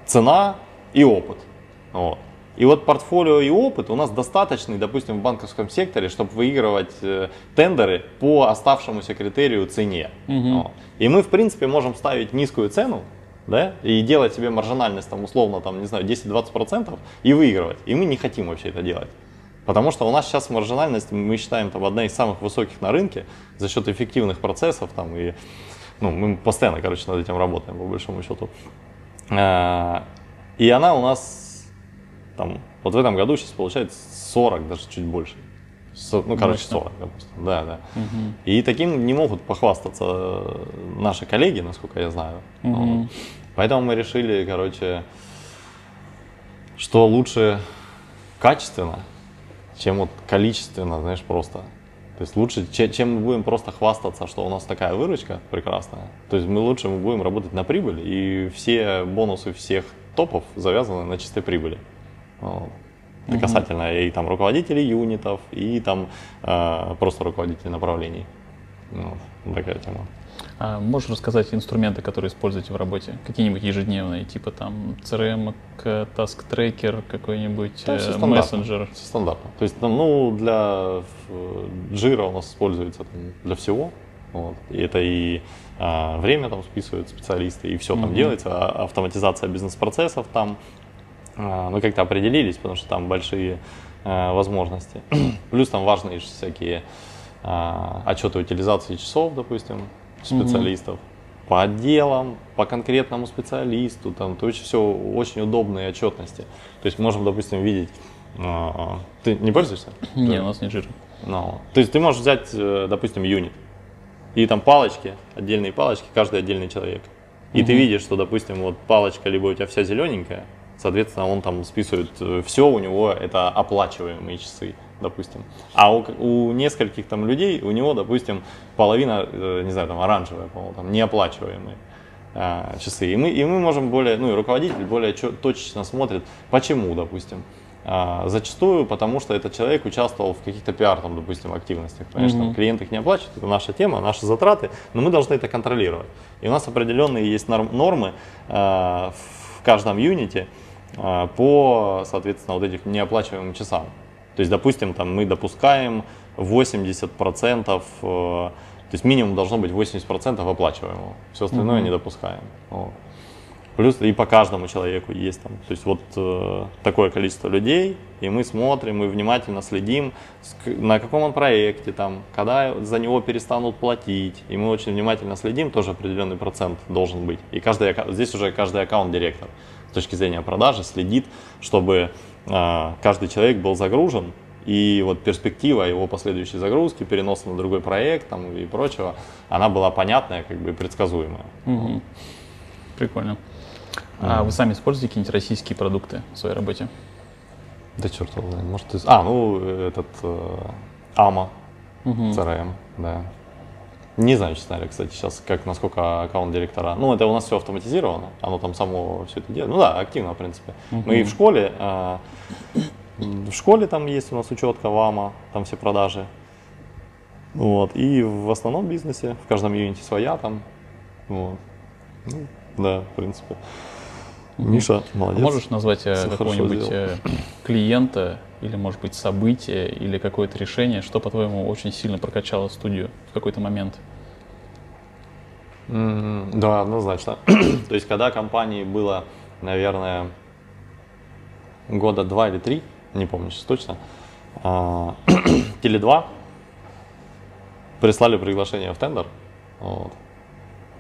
цена и опыт. Вот. И вот портфолио и опыт у нас достаточный, допустим, в банковском секторе, чтобы выигрывать э, тендеры по оставшемуся критерию цене. Вот. И мы, в принципе, можем ставить низкую цену, да, и делать себе маржинальность, там, условно, там, не знаю, 10-20% и выигрывать. И мы не хотим вообще это делать. Потому что у нас сейчас маржинальность, мы считаем, там, одна из самых высоких на рынке за счет эффективных процессов, там, и, ну, мы постоянно, короче, над этим работаем, по большому счету. А, И она у нас, там, вот в этом году сейчас получается 40, даже чуть больше. Ну, короче, Мощно. 40, допустим, да, да. Мгм. И таким не могут похвастаться э, наши коллеги, насколько я знаю. Вот. Поэтому мы решили, короче, что лучше качественно, чем вот количественно, знаешь, просто. То есть лучше, че- чем мы будем просто хвастаться, что у нас такая выручка прекрасная. То есть мы лучше мы будем работать на прибыль, и все бонусы всех топов завязаны на чистой прибыли. Вот. Это Мгм. касательно и там руководителей юнитов, и там э, просто руководителей направлений. Вот такая тема. А можешь рассказать инструменты, которые используете в работе? Какие-нибудь ежедневные, типа там CRM, Task Tracker, какой-нибудь Да, стандартно. мессенджер? Всё стандартно. То есть, там, ну, для э, Jira у нас используется там, для всего. Вот. И это и а, время там списывают специалисты, и все там Мгм. делается, а- автоматизация бизнес-процессов там. А, мы как-то определились, потому что там большие а, возможности. Плюс там важные всякие а, отчеты утилизации часов, допустим, специалистов. По отделам, по конкретному специалисту, там, то есть все очень удобные отчетности. То есть можем, допустим, видеть, а, ты не пользуешься? Не, у нас не жир. Ну, то есть ты можешь взять, э, допустим, юнит, и там палочки, отдельные палочки, каждый отдельный человек. и ты видишь, что, допустим, вот палочка либо у тебя вся зелененькая, соответственно, он там списывает все, у него это оплачиваемые часы, допустим. А у, у нескольких там людей, у него, допустим, половина, э, не знаю, там оранжевая, по-моему, там неоплачиваемые а, часы. И мы, и мы можем более, ну и руководитель более точечно смотрит, почему, допустим. А, зачастую потому, что этот человек участвовал в каких-то пиар, там, допустим, активностях. Конечно, mm-hmm. там, клиент их не оплачивает, это наша тема, наши затраты, но мы должны это контролировать. И у нас определенные есть норм, нормы а, в каждом юните а, по, соответственно, вот этим неоплачиваемым часам. То есть, допустим, там, мы допускаем 80%, э, то есть минимум должно быть 80% оплачиваемого. Все остальное mm-hmm. не допускаем. Вот. Плюс и по каждому человеку есть там. То есть вот э, такое количество людей, и мы смотрим, мы внимательно следим, на каком он проекте, там, когда за него перестанут платить. И мы очень внимательно следим, тоже определенный процент должен быть. И каждый, здесь уже каждый аккаунт-директор с точки зрения продажи следит, чтобы каждый человек был загружен, и вот перспектива его последующей загрузки, переноса на другой проект там, и прочего, она была понятная, как бы предсказуемая. Угу. Прикольно. А вы сами используете какие-нибудь российские продукты в своей работе? Да черт. Может, из... А, ну, этот э, AMA, угу. CRM, да. Не знаю, честно говоря, кстати, сейчас, как, насколько аккаунт директора. Ну, это у нас все автоматизировано, оно там само все это делает. Ну да, активно, в принципе. Угу. Мы и в школе, э, в школе там есть у нас учетка в AMA, там все продажи. Вот. И в основном бизнесе, в каждом юните своя там. Вот. Ну, да, в принципе. Миша, молодец. Можешь назвать э, какого-нибудь э, клиента или, может быть, событие или какое-то решение, что, по-твоему, очень сильно прокачало студию в какой-то момент? Mm, да, однозначно. То есть, когда компании было, наверное, года два или три, не помню сейчас точно, а, Теле2 прислали приглашение в тендер. Вот.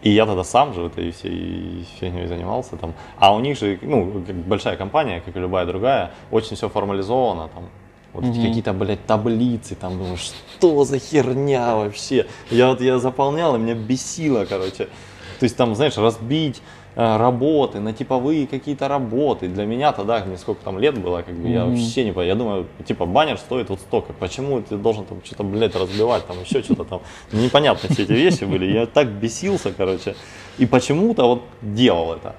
И я тогда сам же этой всей фигней занимался там. А у них же, ну, большая компания, как и любая другая, очень все формализовано там. Вот mm-hmm. какие-то, блядь, таблицы, там, думаю, что за херня вообще? Я вот, я заполнял, и меня бесило, короче. То есть там, знаешь, разбить Э, работы, на типовые какие-то работы. Для меня тогда, мне сколько там лет было, как бы mm-hmm. я вообще не понимаю. Я думаю, типа, баннер стоит вот столько. Почему ты должен там что-то, блядь, разбивать, там еще что-то там. Непонятно все эти вещи были. Я так бесился, короче. И почему-то вот делал это.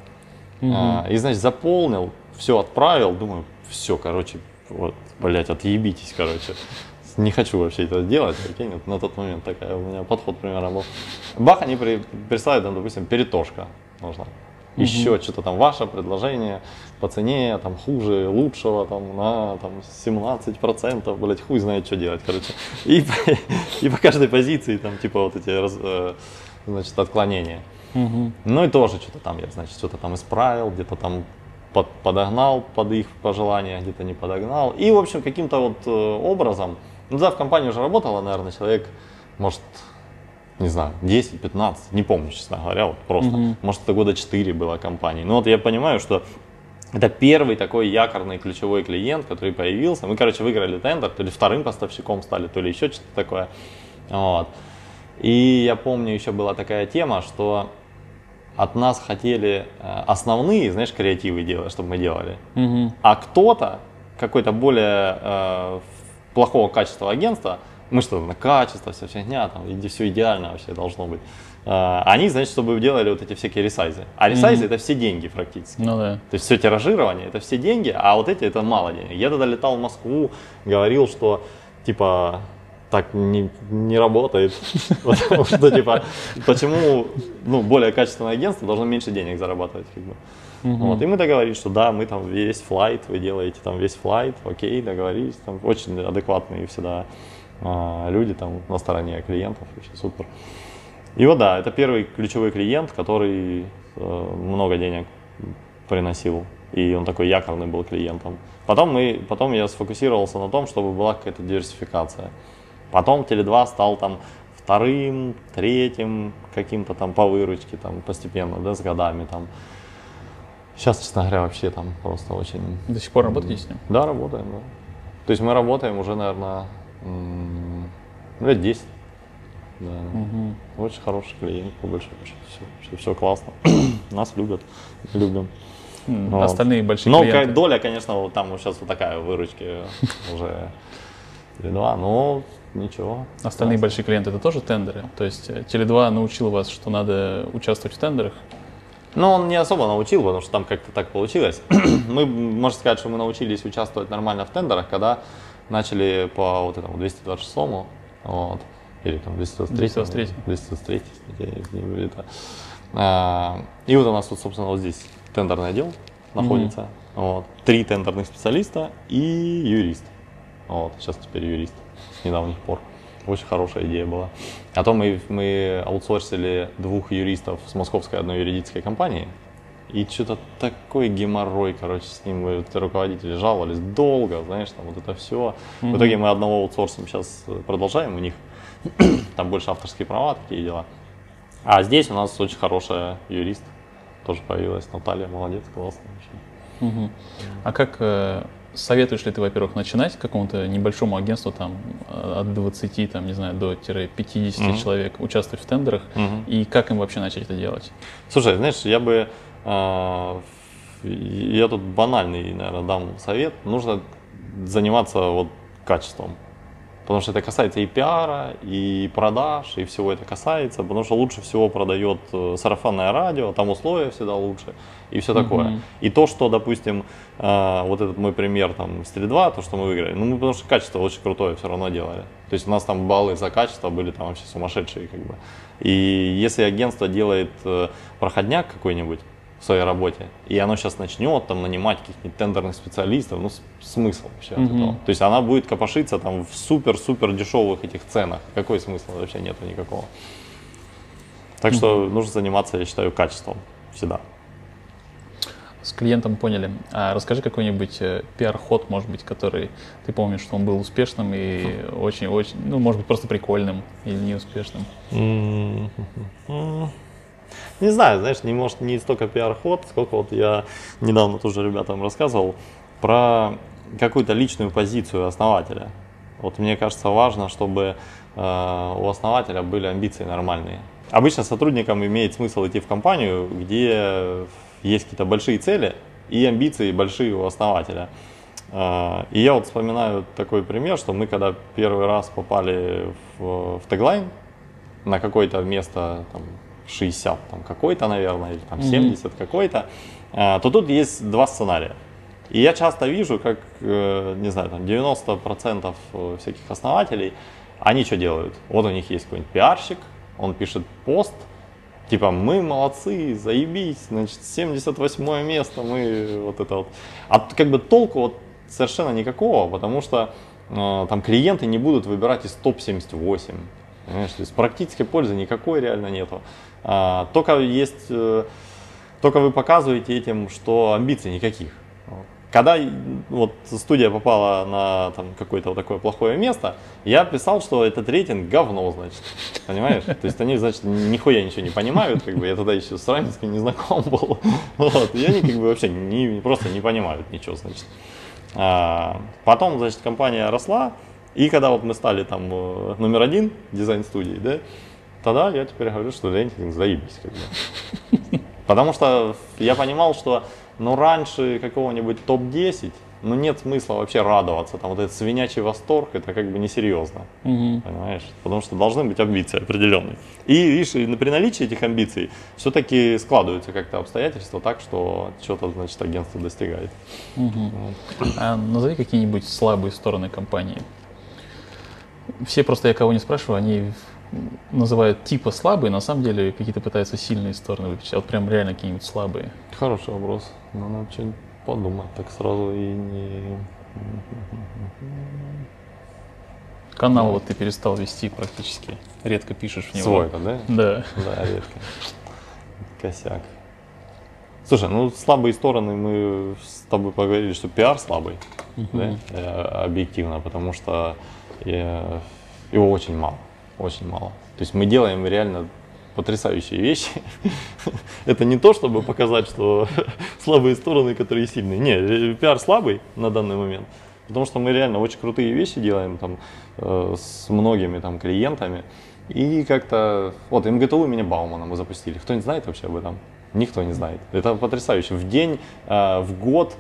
Mm-hmm. А, и, значит, заполнил, все отправил, думаю, все, короче, вот, блядь, отъебитесь, короче. Не хочу вообще это делать, прикинь, на тот момент такая у меня подход примерно был. Бах, они при, присылают, там, допустим, перетошка нужно. Угу. Еще что-то там ваше предложение по цене, там хуже, лучшего, там на там, 17%, блять, хуй знает, что делать, короче. И, и по каждой позиции там типа вот эти э, значит, отклонения. Угу. Ну и тоже что-то там я, значит, что-то там исправил, где-то там под, подогнал под их пожелания, где-то не подогнал. И, в общем, каким-то вот э, образом, ну да, в компании уже работало, наверное, человек, может, не знаю, 10-15, не помню, честно говоря, вот просто, угу. может, это года 4 было компании. Ну вот я понимаю, что это первый такой якорный ключевой клиент, который появился. Мы, короче, выиграли тендер, то ли вторым поставщиком стали, то ли еще что-то такое. Вот. И я помню, еще была такая тема, что от нас хотели э, основные, знаешь, креативы делать, чтобы мы делали. Угу. А кто-то, какой-то более э, плохого качества агентства, мы что, на качество, вся фигня, там, и все идеально вообще должно быть. А, они, значит, чтобы делали вот эти всякие ресайзы. А ресайзы mm-hmm. это все деньги практически. Ну да. То есть все тиражирование это все деньги, а вот эти это мало денег. Я тогда летал в Москву, говорил, что типа так не, не работает. Потому что, типа, почему ну, более качественное агентство должно меньше денег зарабатывать. Как бы. Uh-huh. Вот, и мы договорились, что да, мы там весь флайт, вы делаете там весь флайт, окей, договорились, там очень адекватные всегда а, люди там на стороне клиентов, вообще супер. И вот да, это первый ключевой клиент, который э, много денег приносил, и он такой якорный был клиентом. Потом, мы, потом я сфокусировался на том, чтобы была какая-то диверсификация. Потом Теле2 стал там вторым, третьим каким-то там по выручке, там постепенно, да, с годами там. Сейчас, честно говоря, вообще там просто очень... До сих пор работаете с ним? Да, работаем, да. То есть мы работаем уже, наверное, лет 10. Да, да. Очень хороший клиент, по большому счету. Все, все, все классно. Нас любят, любим. Вот. Остальные большие Ну, клиенты. доля, конечно, вот там вот сейчас вот такая выручки уже Теле2, но ничего. Остальные Классно. большие клиенты это тоже тендеры. То есть э, Теле2 научил вас, что надо участвовать в тендерах. Ну, он не особо научил, потому что там как-то так получилось. мы, можно сказать, что мы научились участвовать нормально в тендерах, когда начали по вот этому 226 вот, или там 223 223. 223 статья, если не будет, да. А, И вот у нас вот, собственно, вот здесь тендерный отдел находится. Вот. Три тендерных специалиста и юрист. Вот, сейчас теперь юрист с недавних пор. Очень хорошая идея была. А то мы, мы аутсорсили двух юристов с московской одной юридической компании. И что-то такой геморрой, короче, с ним мы, вот руководители жаловались долго, знаешь, там вот это все. В итоге мы одного аутсорсим сейчас продолжаем у них. Там больше авторские права, такие дела. А здесь у нас очень хорошая юрист. Тоже появилась Наталья, молодец, классно. Мгм. А как э, советуешь ли ты, во-первых, начинать какому-то небольшому агентству там э, от 20, там, не знаю, до тире 50 Мгм. человек участвовать в тендерах? Мгм. И как им вообще начать это делать? Слушай, знаешь, я бы, э, я тут банальный, наверное, дам совет. Нужно заниматься вот качеством. Потому что это касается и пиара, и продаж, и всего это касается. Потому что лучше всего продает э, сарафанное радио, там условия всегда лучше, и все такое. Мгм. И то, что, допустим, э, вот этот мой пример там с Теле2, то, что мы выиграли, ну, мы потому что качество очень крутое все равно делали. То есть у нас там баллы за качество были там вообще сумасшедшие, как бы. И если агентство делает э, проходняк какой-нибудь в своей работе, и оно сейчас начнет там нанимать каких-нибудь тендерных специалистов, ну, смысл вообще от Мгм. этого? То есть она будет копошиться там в супер-супер дешевых этих ценах. Какой смысл вообще нету никакого? Так что нужно заниматься, я считаю, качеством всегда. С клиентом поняли. А расскажи какой-нибудь э, пиар-ход, может быть, который ты помнишь, что он был успешным и очень-очень, ну, может быть, просто прикольным или неуспешным. Не знаю, знаешь, не может не столько пиар-ход, сколько вот я недавно тоже ребятам рассказывал про какую-то личную позицию основателя. Вот мне кажется важно, чтобы э, у основателя были амбиции нормальные. Обычно сотрудникам имеет смысл идти в компанию, где есть какие-то большие цели и амбиции большие у основателя. Э, И я вот вспоминаю такой пример, что мы когда первый раз попали в, в теглайн, на какое-то место там, 60 там, какой-то, наверное, или там Мгм. 70 какой-то, а, то тут есть два сценария. И я часто вижу, как, э, не знаю, там 90% всяких основателей, они что делают? Вот у них есть какой-нибудь пиарщик, он пишет пост, типа, мы молодцы, заебись, значит, 78 место, мы вот это вот. А как бы толку вот совершенно никакого, потому что э, там клиенты не будут выбирать из топ-78. Понимаешь, то есть практической пользы никакой реально нету. А, только есть, э, только вы показываете этим, что амбиций никаких. Когда вот студия попала на там, какое-то вот такое плохое место, я писал, что этот рейтинг говно, значит. Понимаешь? То есть они, значит, нихуя ничего не понимают, как бы я тогда еще с Раменским не знаком был. Вот, и они как бы вообще не, просто не понимают ничего, значит. А, потом, значит, компания росла, и когда вот мы стали там э, номер один дизайн-студии, да, тогда я теперь говорю, что рейтинг заебись. Как бы. Потому что я понимал, что ну раньше какого-нибудь топ-10, ну нет смысла вообще радоваться. Там вот этот свинячий восторг, это как бы несерьезно. Мгм. Понимаешь? Потому что должны быть амбиции определенные. И видишь, и при наличии этих амбиций все-таки складываются как-то обстоятельства так, что что-то, значит, агентство достигает. Мгм. А назови какие-нибудь слабые стороны компании. Все просто, я кого не спрашиваю, они называют типа слабые, на самом деле какие-то пытаются сильные стороны выпечатать. Вот прям реально какие-нибудь слабые. Хороший вопрос. Но надо что-нибудь подумать, так сразу и не... Канал вот ты перестал вести практически. Редко пишешь в него. Свой-то, да? Да. Да, редко. Косяк. Слушай, ну слабые стороны мы с тобой поговорили, что пиар слабый, да, э, объективно, потому что э, его очень мало, очень мало. То есть мы делаем реально потрясающие вещи. Это не то, чтобы показать, что слабые стороны, которые сильные. Не, э, пиар слабый на данный момент, потому что мы реально очень крутые вещи делаем там э, с многими там клиентами. И как-то, вот МГТУ имени Баумана мы запустили. Кто-нибудь знает вообще об этом? Никто не знает. Это потрясающе. В день, э, в год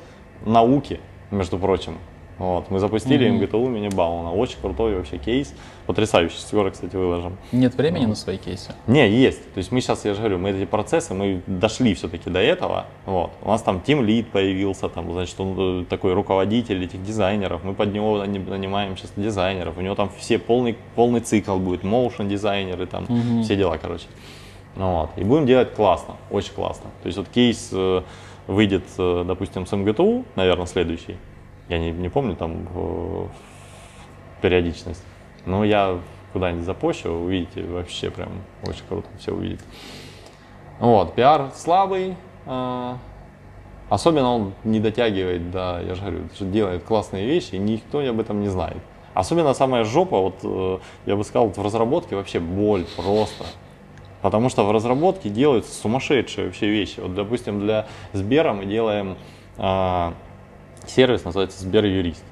науки, между прочим. Вот, мы запустили Мгм. МГТУ имени Баумана. Очень крутой вообще кейс. Потрясающий. Скоро, кстати, выложим. Нет времени Ну. на свои кейсы? Не, есть. То есть мы сейчас, я же говорю, мы эти процессы, мы дошли все-таки до этого. Вот. У нас там Team Lead появился, там, значит, он э, такой руководитель этих дизайнеров. Мы под него нани- нанимаем сейчас дизайнеров. У него там все полный, полный цикл будет, motion дизайнеры, там, Мгм. все дела, короче. Ну, вот. И будем делать классно, очень классно. То есть вот кейс э, выйдет, э, допустим, с МГТУ, наверное, следующий. Я не, не помню там э, периодичность. Но я куда-нибудь запущу, увидите, вообще прям очень круто, все увидит. Вот, пиар слабый, э, особенно он не дотягивает до, я же говорю, делает классные вещи, и никто об этом не знает. Особенно самая жопа, вот э, я бы сказал, вот в разработке вообще боль просто. Потому что в разработке делаются сумасшедшие вообще вещи. Вот, допустим, для Сбера мы делаем э, сервис, называется Сбер Юрист.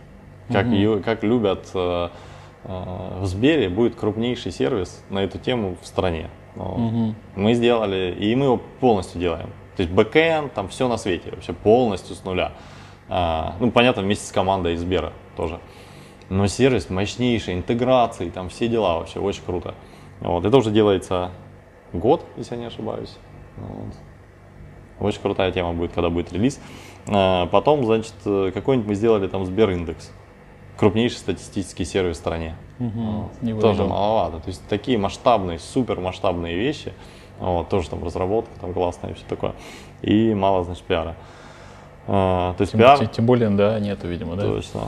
Как, ю- как любят э, э, в Сбере, будет крупнейший сервис на эту тему в стране. Вот. Мгм. Мы сделали, и мы его полностью делаем. То есть бэкэнд, там все на свете, вообще полностью с нуля. А, ну, понятно, вместе с командой из Сбера тоже. Но сервис мощнейший, интеграции, там все дела вообще, очень круто. Вот, это уже делается год, если я не ошибаюсь. Вот. Очень крутая тема будет, когда будет релиз. А, потом, значит, э, какой-нибудь мы сделали там Сбериндекс. Крупнейший статистический сервис в стране. Мгм. Вот. Тоже маловато. То есть такие масштабные, супер масштабные вещи. Вот, тоже там разработка, там классная и все такое. И мало, значит, пиара. А, то есть Тем, пиар... тем более, да, нету, видимо, да? Точно.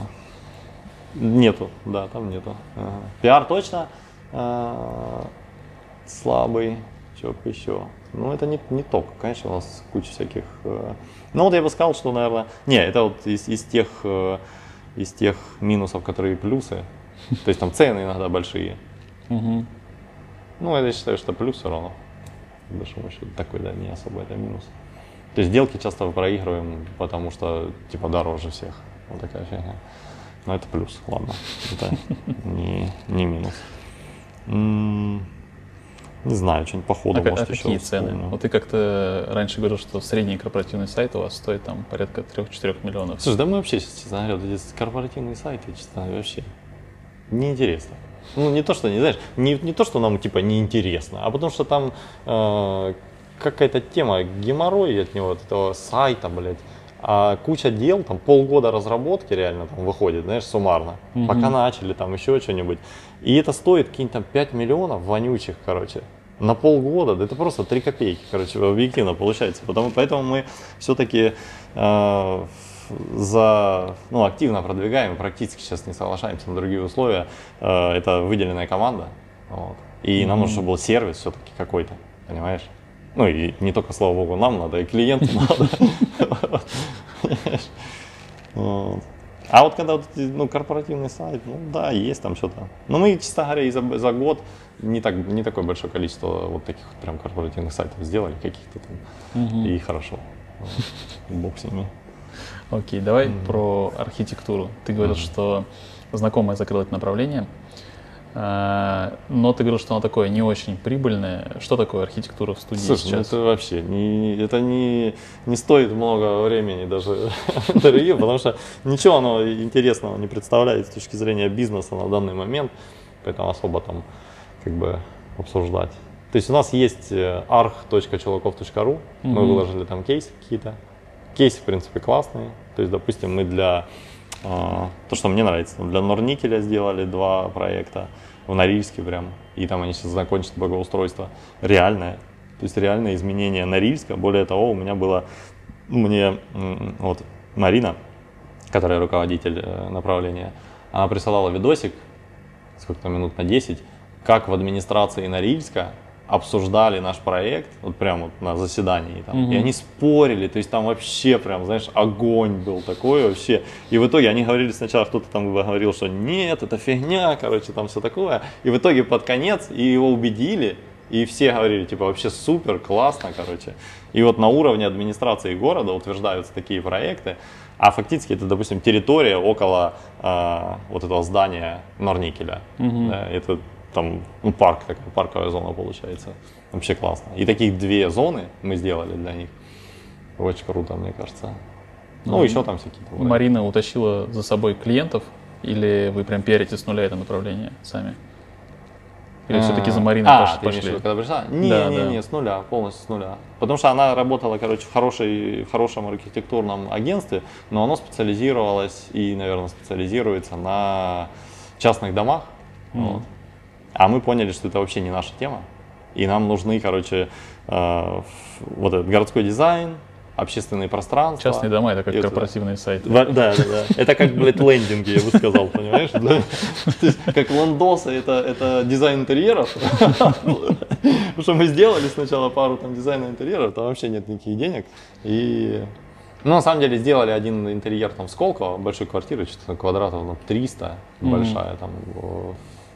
Нету, да, там нету. Ага. Пиар точно а, слабый. Что еще? Ну, это не, не только, конечно, у нас куча всяких. э, Ну, вот я бы сказал, что, наверное. Не, это вот из, из тех э, из тех минусов, которые плюсы. То есть там цены иногда большие. Ну, я считаю, что плюс все равно. По большому счету, такой, да, не особо это минус. То есть сделки часто проигрываем, потому что, типа, дороже всех. Вот такая фигня. Но это плюс, ладно. Это не, не минус. Не знаю, что-нибудь по ходу, А, может, а еще какие цены? вспомню. Вот ты как-то раньше говорил, что средний корпоративный сайт у вас стоит там порядка 3-4 миллионов. Слушай, да мы вообще, честно говоря, вот эти корпоративные сайты, честно говоря, вообще неинтересно. Ну, не то, что, не знаешь, не, не то, что нам, типа, неинтересно, а потому что там э, какая-то тема, геморрой от него, от этого сайта, блядь, а куча дел, там полгода разработки реально там выходит, знаешь, суммарно, Мгм. пока начали, там еще что-нибудь. И это стоит какие-нибудь там 5 миллионов вонючих, короче, на полгода, да это просто 3 копейки, короче, объективно получается. Потому, поэтому мы все-таки э, за, ну, активно продвигаем, практически сейчас не соглашаемся на другие условия. Э, это выделенная команда. Вот. И нам нужно, чтобы был сервис все-таки какой-то, понимаешь? Ну и не только, слава богу, нам надо, и клиенту надо. А вот когда вот, ну, корпоративный сайт, ну да, есть там что-то. Но мы, честно говоря, и за, за год не, так, не такое большое количество вот таких вот прям корпоративных сайтов сделали, каких-то там. Мгм. И хорошо. Бог с ними. Окей, давай про архитектуру. Ты говорил, что знакомая закрыла это направление, но ты говорил, что оно такое не очень прибыльное. Что такое архитектура в студии Слушай, ну сейчас? это вообще не, это не, не стоит много времени даже интервью, потому что ничего оно интересного не представляет с точки зрения бизнеса на данный момент, поэтому особо там как бы обсуждать. То есть у нас есть э, arch.чулаков.ru, мы выложили там кейсы какие-то. Кейсы, в принципе, классные. То есть, допустим, мы для, то, что мне нравится, для Норникеля сделали два проекта в Норильске прям, и там они сейчас закончат благоустройство. Реальное, то есть реальное изменение Норильска. Более того, у меня было, мне вот Марина, которая руководитель э, направления, она присылала видосик, сколько-то минут на 10, как в администрации Норильска обсуждали наш проект, вот прям вот на заседании там, Мгм. и они спорили, то есть там вообще прям, знаешь, огонь был такой вообще, и в итоге они говорили сначала, кто-то там говорил, что нет, это фигня, короче, там все такое, и в итоге под конец и его убедили, и все говорили, типа, вообще супер, классно, короче. И вот на уровне администрации города утверждаются такие проекты, а фактически это, допустим, территория около а, вот этого здания Норникеля. Мгм. Да, это там, ну, парк, такая парковая зона получается. Вообще классно. И таких две зоны мы сделали для них. Очень круто, мне кажется. Ну, Ну, еще там всякие. там, Марина утащила за собой клиентов, или вы прям пиарите с нуля это направление сами? Или все-таки за Мариной а, пош- ты пошли? когда пришла? Не, Да, не, да. не, с нуля, полностью с нуля. Потому что она работала, короче, в, хорошей, в хорошем архитектурном агентстве, но оно специализировалось и, наверное, специализируется на частных домах. Мгм. Вот. А мы поняли, что это вообще не наша тема. И нам нужны, короче, э, вот этот городской дизайн, общественные пространства. Частные дома это как Это- корпоративные сайты. Да, да, да. Это как, блядь, лендинги, я бы сказал, понимаешь? Да? То есть, как лондосы, это, это дизайн интерьеров. Потому что мы сделали сначала пару там дизайна интерьеров, там вообще нет никаких денег. И ну, на самом деле сделали один интерьер там в Сколково, большой квартиры, что-то квадратов на 300, Мгм. большая там,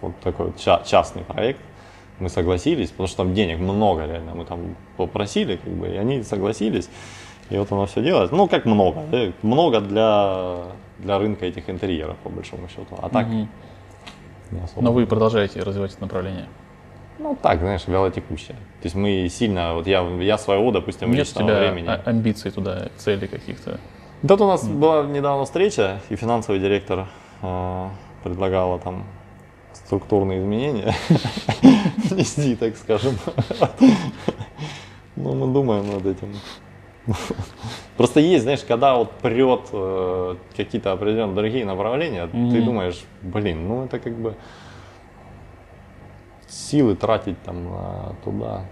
вот такой вот ча- частный проект. Мы согласились, потому что там денег много реально, мы там попросили, как бы, и они согласились. И вот оно все делает. Ну, как много, да, много для, для рынка этих интерьеров, по большому счету. А так, особо. Но вы продолжаете развивать это направление. Ну, так, знаешь, вялотекущее. То есть мы сильно, вот я, я своего, допустим, Нет у личного тебя времени. а- амбиций туда, целей каких-то? Тут у нас была недавно встреча, и финансовый директор э, предлагала там структурные изменения внести, так скажем. Ну, мы думаем над этим. Просто есть, знаешь, когда вот прет э, какие-то определенные другие направления, ты Мгм. думаешь, блин, ну это как бы силы тратить там на туда.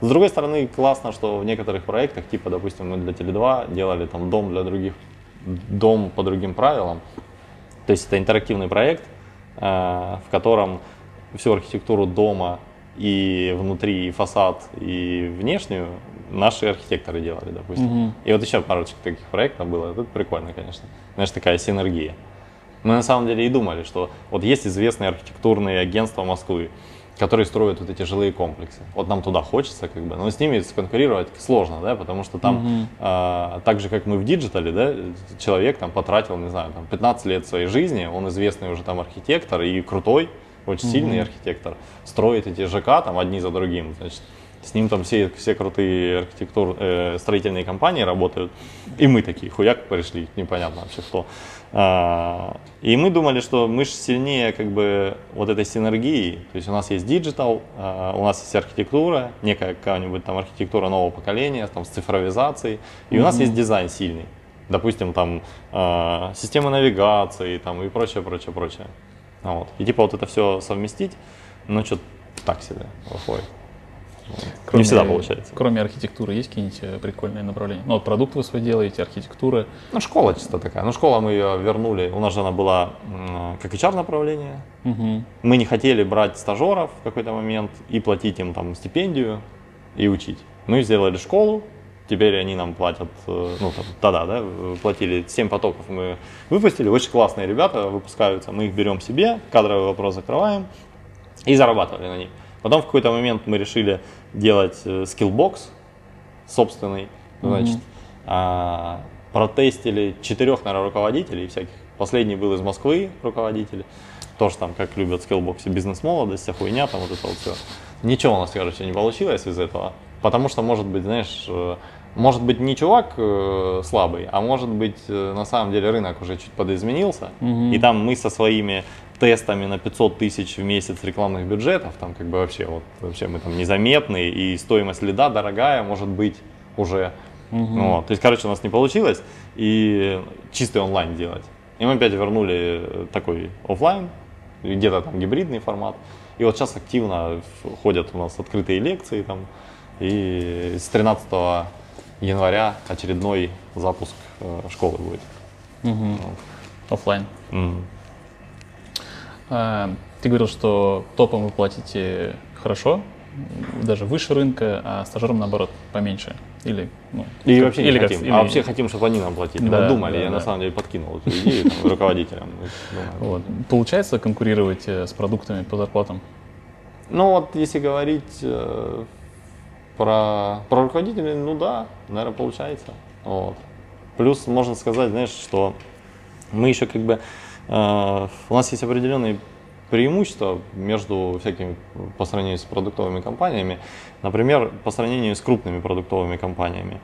С другой стороны, классно, что в некоторых проектах, типа, допустим, мы для Теле2 делали там дом для других, дом по другим правилам. То есть это интерактивный проект, в котором всю архитектуру дома и внутри, и фасад, и внешнюю наши архитекторы делали, допустим. Мгм. И вот еще парочка таких проектов было. Это прикольно, конечно. Знаешь, такая синергия. Мы на самом деле и думали, что вот есть известные архитектурные агентства Москвы, которые строят вот эти жилые комплексы. Вот нам туда хочется, как бы, но с ними конкурировать сложно, да, потому что там, Мгм. а, так же, как мы в диджитале, да, человек там потратил, не знаю, там 15 лет своей жизни, он известный уже там архитектор и крутой, очень сильный архитектор, строит эти ЖК там одни за другим, значит, с ним там все, все крутые архитектур, э, строительные компании работают, и мы такие, хуяк пришли, непонятно вообще кто. А, и мы думали, что мы же сильнее как бы вот этой синергии, то есть у нас есть digital, а, у нас есть архитектура, некая какая-нибудь там архитектура нового поколения, там с цифровизацией, и у нас есть дизайн сильный. Допустим, там а, системы навигации там, и прочее, прочее, прочее. Вот. И типа вот это все совместить, ну что так себе выходит. Не всегда получается. Кроме архитектуры, есть какие-нибудь э, прикольные направления? Ну, вот продукт вы свой делаете, архитектура. Ну, школа чисто такая. Ну, школа мы ее вернули. У нас же она была м, как HR направление. Мгм. Мы не хотели брать стажеров в какой-то момент и платить им там стипендию и учить. Мы сделали школу, теперь они нам платят, э, ну, там, тогда, да, э, платили 7 потоков мы выпустили. Очень классные ребята выпускаются. Мы их берем себе, кадровый вопрос закрываем и зарабатывали на них. Потом в какой-то момент мы решили делать э, Skillbox собственный, значит, а, протестили четырех, наверное, руководителей всяких. Последний был из Москвы руководитель, тоже там, как любят Skillbox 'е, бизнес-молодость, вся хуйня, там вот это вот все. Ничего у нас, короче, не получилось из этого, потому что, может быть, знаешь, э, может быть не чувак э, слабый, а может быть, э, на самом деле рынок уже чуть подизменился, Мгм. и там мы со своими тестами на 500 тысяч в месяц рекламных бюджетов, там как бы вообще, вот, вообще мы там незаметны, и стоимость лида дорогая, может быть, уже. Вот. То есть, короче, у нас не получилось, и чистый онлайн делать. И мы опять вернули э, такой офлайн, где-то там гибридный формат. И вот сейчас активно ходят у нас открытые лекции там, и с 13 января очередной запуск э, школы будет. Оффлайн. Мгм. А, Ты говорил, что топам вы платите хорошо, даже выше рынка, а стажерам наоборот поменьше. Или, ну, И как- вообще не или как- хотим. или- А вообще хотим, чтобы они нам платили. Да, Мы думали, да, я да. на самом деле подкинул эту идею там, руководителям. Вот. Получается конкурировать э, с продуктами по зарплатам? Ну вот, если говорить э, про, про руководителей, ну да, наверное, получается. Вот. Плюс можно сказать, знаешь, что мы еще как бы, э, у нас есть определенный преимущество между всякими по сравнению с продуктовыми компаниями, например, по сравнению с крупными продуктовыми компаниями.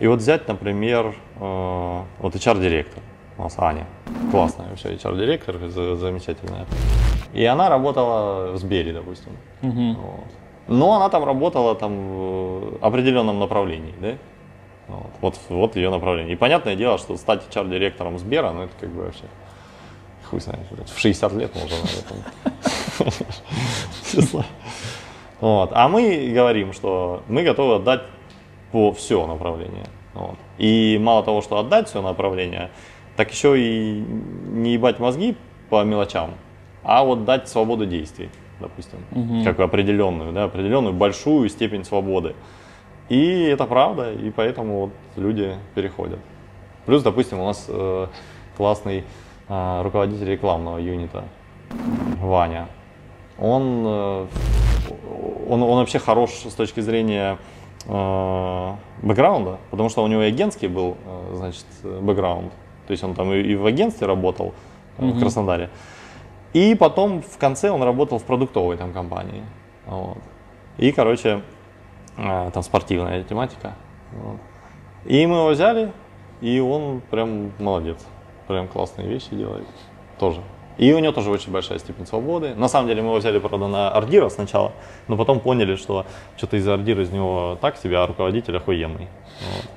И вот взять, например, э, вот HR-директор у нас Аня, классная вообще HR-директор, замечательная. И она работала в Сбере, допустим. Мгм. Вот. Но она там работала там в определенном направлении, да? Вот, вот, вот ее направление. И понятное дело, что стать HR-директором Сбера, ну это как бы вообще хуй знает, в 60 лет можно, наверное. Честно. Вот. А мы говорим, что мы готовы отдать по все направление. Вот. И мало того, что отдать все направление, так еще и не ебать мозги по мелочам, а вот дать свободу действий, допустим, Мгм. как определенную, да, определенную большую степень свободы. И это правда, и поэтому вот люди переходят. Плюс, допустим, у нас э, классный э, руководитель рекламного юнита Ваня. Он, э, он, он вообще хорош с точки зрения э, бэкграунда, потому что у него и агентский был, э, значит, бэкграунд. То есть он там и, и в агентстве работал э, в Мгм. Краснодаре. И потом в конце он работал в продуктовой там компании. Вот. И, короче, э, там спортивная тематика. Вот. И мы его взяли, и он прям молодец. Прям классные вещи делает. Тоже. И у него тоже очень большая степень свободы. На самом деле мы его взяли, правда, на Ардира сначала, но потом поняли, что что-то из Ардира из него так себе, а руководитель охуенный. Вот.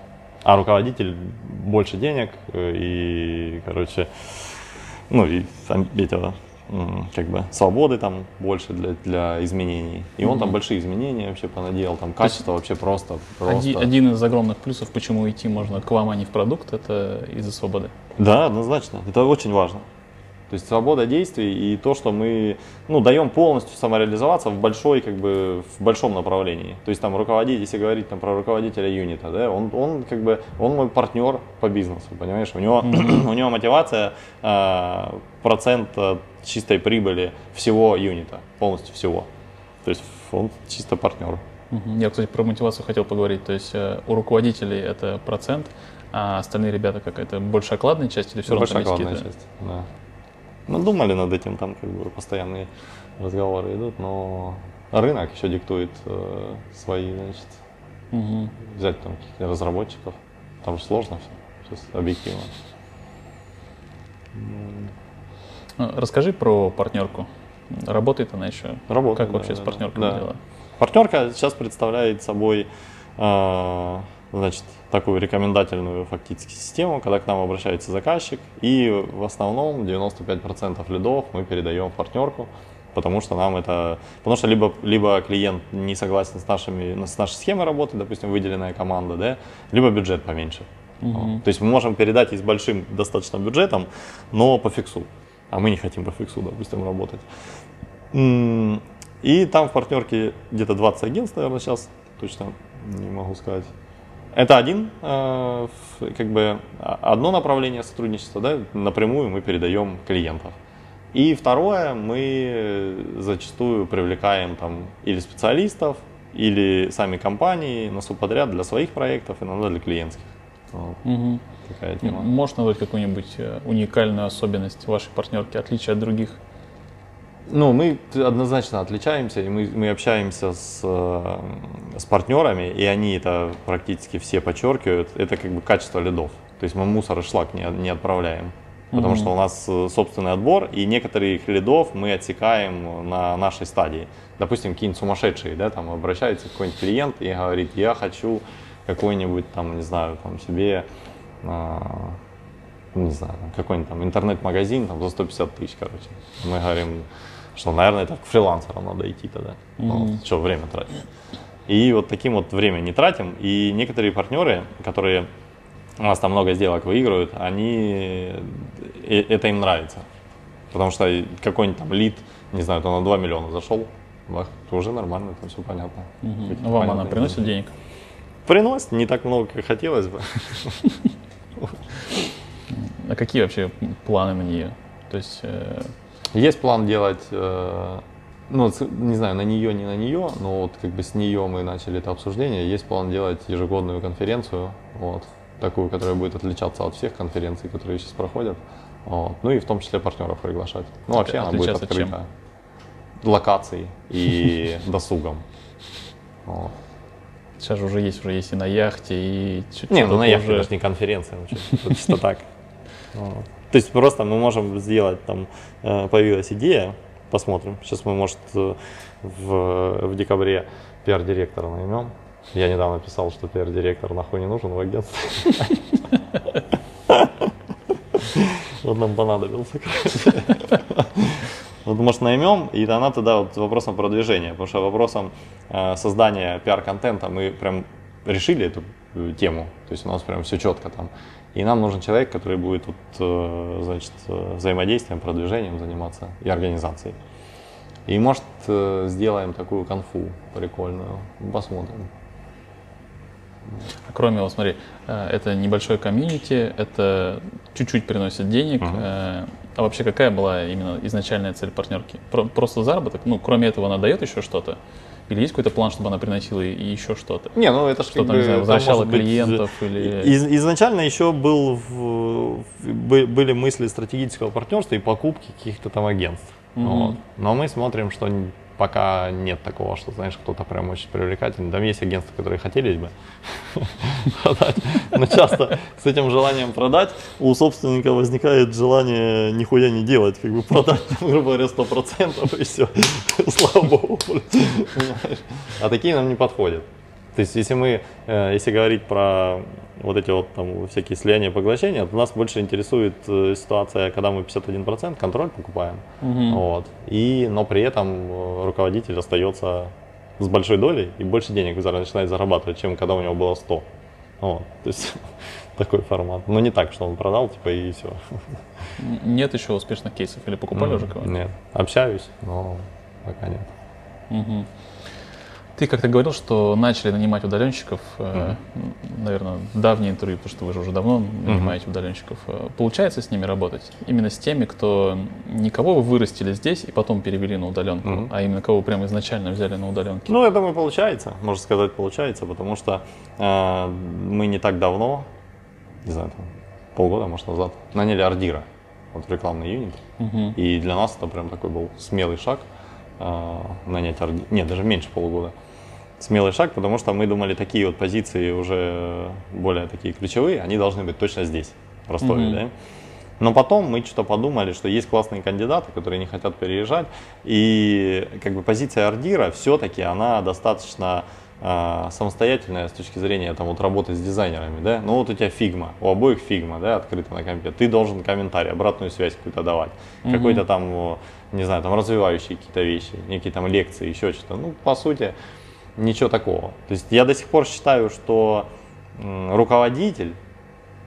А руководитель больше денег э, и, короче, ну и сам- этого, как бы свободы там больше для, для изменений. И он там большие изменения вообще понаделал, там качество вообще просто, просто. Оди- Один из огромных плюсов, почему идти можно к вам, а не в продукт, это из-за свободы. Да, однозначно. Это очень важно. То есть свобода действий и то, что мы ну, даем полностью самореализоваться в большой, как бы, в большом направлении. То есть там руководитель, если говорить там, про руководителя юнита, да, он, он как бы он мой партнер по бизнесу, понимаешь? У него, у него мотивация а, процент от чистой прибыли всего юнита, полностью всего. То есть он чисто партнер. Я, кстати, про мотивацию хотел поговорить. То есть э, у руководителей это процент, а остальные ребята как это больше окладная часть или все равно главная какие-то- часть. Да. Мы думали над этим, там как бы постоянные разговоры идут, но рынок еще диктует э, свои, значит, Мгм. взять там каких-то разработчиков. Там же сложно все, сейчас объективно. А, Расскажи про партнерку. Работает она еще? Работает, Как да, вообще да, с партнеркой Да. дела? Партнерка сейчас представляет собой э, значит, такую рекомендательную фактически систему, когда к нам обращается заказчик, и в основном 95% лидов мы передаем в партнерку, потому что нам это, потому что либо, либо клиент не согласен с, нашими, с нашей схемой работы, допустим, выделенная команда, да, либо бюджет поменьше. Вот. То есть мы можем передать и с большим достаточно бюджетом, но по фиксу. А мы не хотим по фиксу, допустим, работать. И там в партнерке где-то 20 агентств, наверное, сейчас, точно не могу сказать. Это один, э, как бы а- одно направление сотрудничества, да, напрямую мы передаем клиентов. И второе, мы зачастую привлекаем там или специалистов, или сами компании на субподряд для своих проектов, иногда для клиентских. Вот Мгм. такая тема. Можешь назвать какую-нибудь э, уникальную особенность вашей партнерки, отличие от других? Ну, мы однозначно отличаемся, и мы, мы общаемся с, э, с партнерами, и они это практически все подчеркивают. Это как бы качество лидов. То есть мы мусор и шлак не, не отправляем. Потому Мгм. что у нас э, собственный отбор, и некоторых лидов мы отсекаем на нашей стадии. Допустим, какие-нибудь сумасшедшие, да, там обращается какой-нибудь клиент и говорит, я хочу какой-нибудь там, не знаю, там себе а, не знаю, какой-нибудь там интернет-магазин там, за 150 тысяч, короче. Мы говорим, что, наверное, это к фрилансерам надо идти тогда. Ну, вот, что время тратить. И вот таким вот время не тратим. И некоторые партнеры, которые у нас там много сделок выигрывают, они, э, это им нравится. Потому что какой-нибудь там лид, не знаю, то на 2 миллиона зашел, бах, уже нормально, там все понятно. Ну, Вам она понятные приносит деньги. денег? Приносит, не так много, как хотелось бы. А какие вообще планы на нее? То есть, э, Есть план делать, э, ну, не знаю, на нее, не на нее, но вот как бы с нее мы начали это обсуждение. Есть план делать ежегодную конференцию, вот, такую, которая будет отличаться от всех конференций, которые сейчас проходят. Вот. Ну и в том числе партнеров приглашать. Ну вообще она будет открыта локацией и досугом. Вот. Сейчас же уже есть, уже есть и на яхте, и чуть Не, ну на яхте уже... это не конференция, ну, чисто так. То есть просто мы можем сделать, там э, появилась идея, посмотрим. Сейчас мы, может, э, в, в декабре пиар-директора наймем. Я недавно писал, что пиар-директор нахуй не нужен в агентстве. Вот нам понадобился. Вот, может, наймем, и она тогда вот вопросом продвижения, потому что вопросом э, создания пиар-контента мы прям решили эту тему, то есть у нас прям все четко там. И нам нужен человек, который будет вот, э, значит, э, взаимодействием, продвижением заниматься и организацией. И может э, сделаем такую конфу прикольную, посмотрим. А Кроме, вот смотри, это небольшое комьюнити, это чуть-чуть приносит денег. Э, А вообще какая была именно изначальная цель партнерки? Про- Просто заработок? Ну, кроме этого, она дает еще что-то? Или есть какой-то план, чтобы она приносила и еще что-то? Не, ну это ж Что как там, бы, не знаю, возвращала быть, клиентов э, или... из- изначально еще был в- в- бы- были мысли стратегического партнерства и покупки каких-то там агентств. Мгм. Вот. Но мы смотрим, что пока нет такого, что, знаешь, кто-то прям очень привлекательный. Там есть агентства, которые хотелось бы продать, но часто с этим желанием продать у собственника возникает желание нихуя не делать, как бы продать, грубо говоря, 100% и все. Слава богу. А такие нам не подходят. То есть, если мы, э, если говорить про вот эти вот там всякие слияния и поглощения, то нас больше интересует э, ситуация, когда мы 51% контроль покупаем, Мгм. вот, и, но при этом э, руководитель остается с большой долей и больше денег начинает зарабатывать, чем когда у него было 100. Вот, то есть такой формат. Но не так, что он продал, типа, и все. Нет еще успешных кейсов? Или покупали уже кого-то? Нет, общаюсь, но пока нет. Мгм. Ты как-то говорил, что начали нанимать удаленщиков, э, наверное, давнее интервью, потому что вы же уже давно нанимаете удаленщиков. Э, Получается с ними работать? Именно с теми, кто никого вы вырастили здесь и потом перевели на удаленку, Мгм. а именно кого прямо изначально взяли на удаленке? Ну, я думаю, получается, можно сказать, получается, потому что э, мы не так давно, не знаю, там, полгода, может, назад, наняли Ардира, вот рекламный юнит. Мгм. И для нас это прям такой был смелый шаг нанять Ардира. Нет, даже меньше полугода. Смелый шаг, потому что мы думали, такие вот позиции уже более такие ключевые, они должны быть точно здесь, в Ростове, Мгм. да? Но потом мы что-то подумали, что есть классные кандидаты, которые не хотят переезжать, и как бы позиция арт-дира все-таки она достаточно э, самостоятельная с точки зрения там вот работы с дизайнерами, да. Ну вот у тебя Figma, у обоих Figma, да, открыто на компе. Ты должен комментарий, обратную связь какую-то давать, Мгм. какой-то там, не знаю, там развивающие какие-то вещи, некие там лекции, еще что-то. Ну по сути ничего такого. То есть я до сих пор считаю, что руководитель,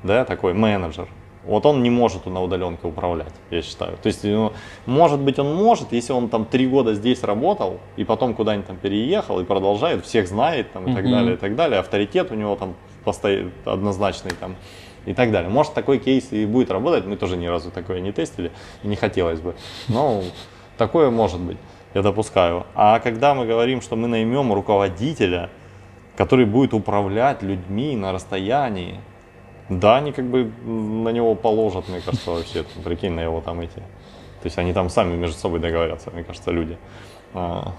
да, такой менеджер, вот он не может на удаленке управлять, я считаю. То есть, ну, может быть, он может, если он там три года здесь работал, и потом куда-нибудь там переехал и продолжает, всех знает там, и так Мгм. далее, и так далее, авторитет у него там постоянно однозначный там и так далее. Может, такой кейс и будет работать, мы тоже ни разу такое не тестили, и не хотелось бы. Но такое может быть, я допускаю. А когда мы говорим, что мы наймем руководителя, который будет управлять людьми на расстоянии, да, они как бы на него положат, мне кажется, вообще, там, прикинь, на его там эти. То есть они там сами между собой договорятся, мне кажется, люди. А,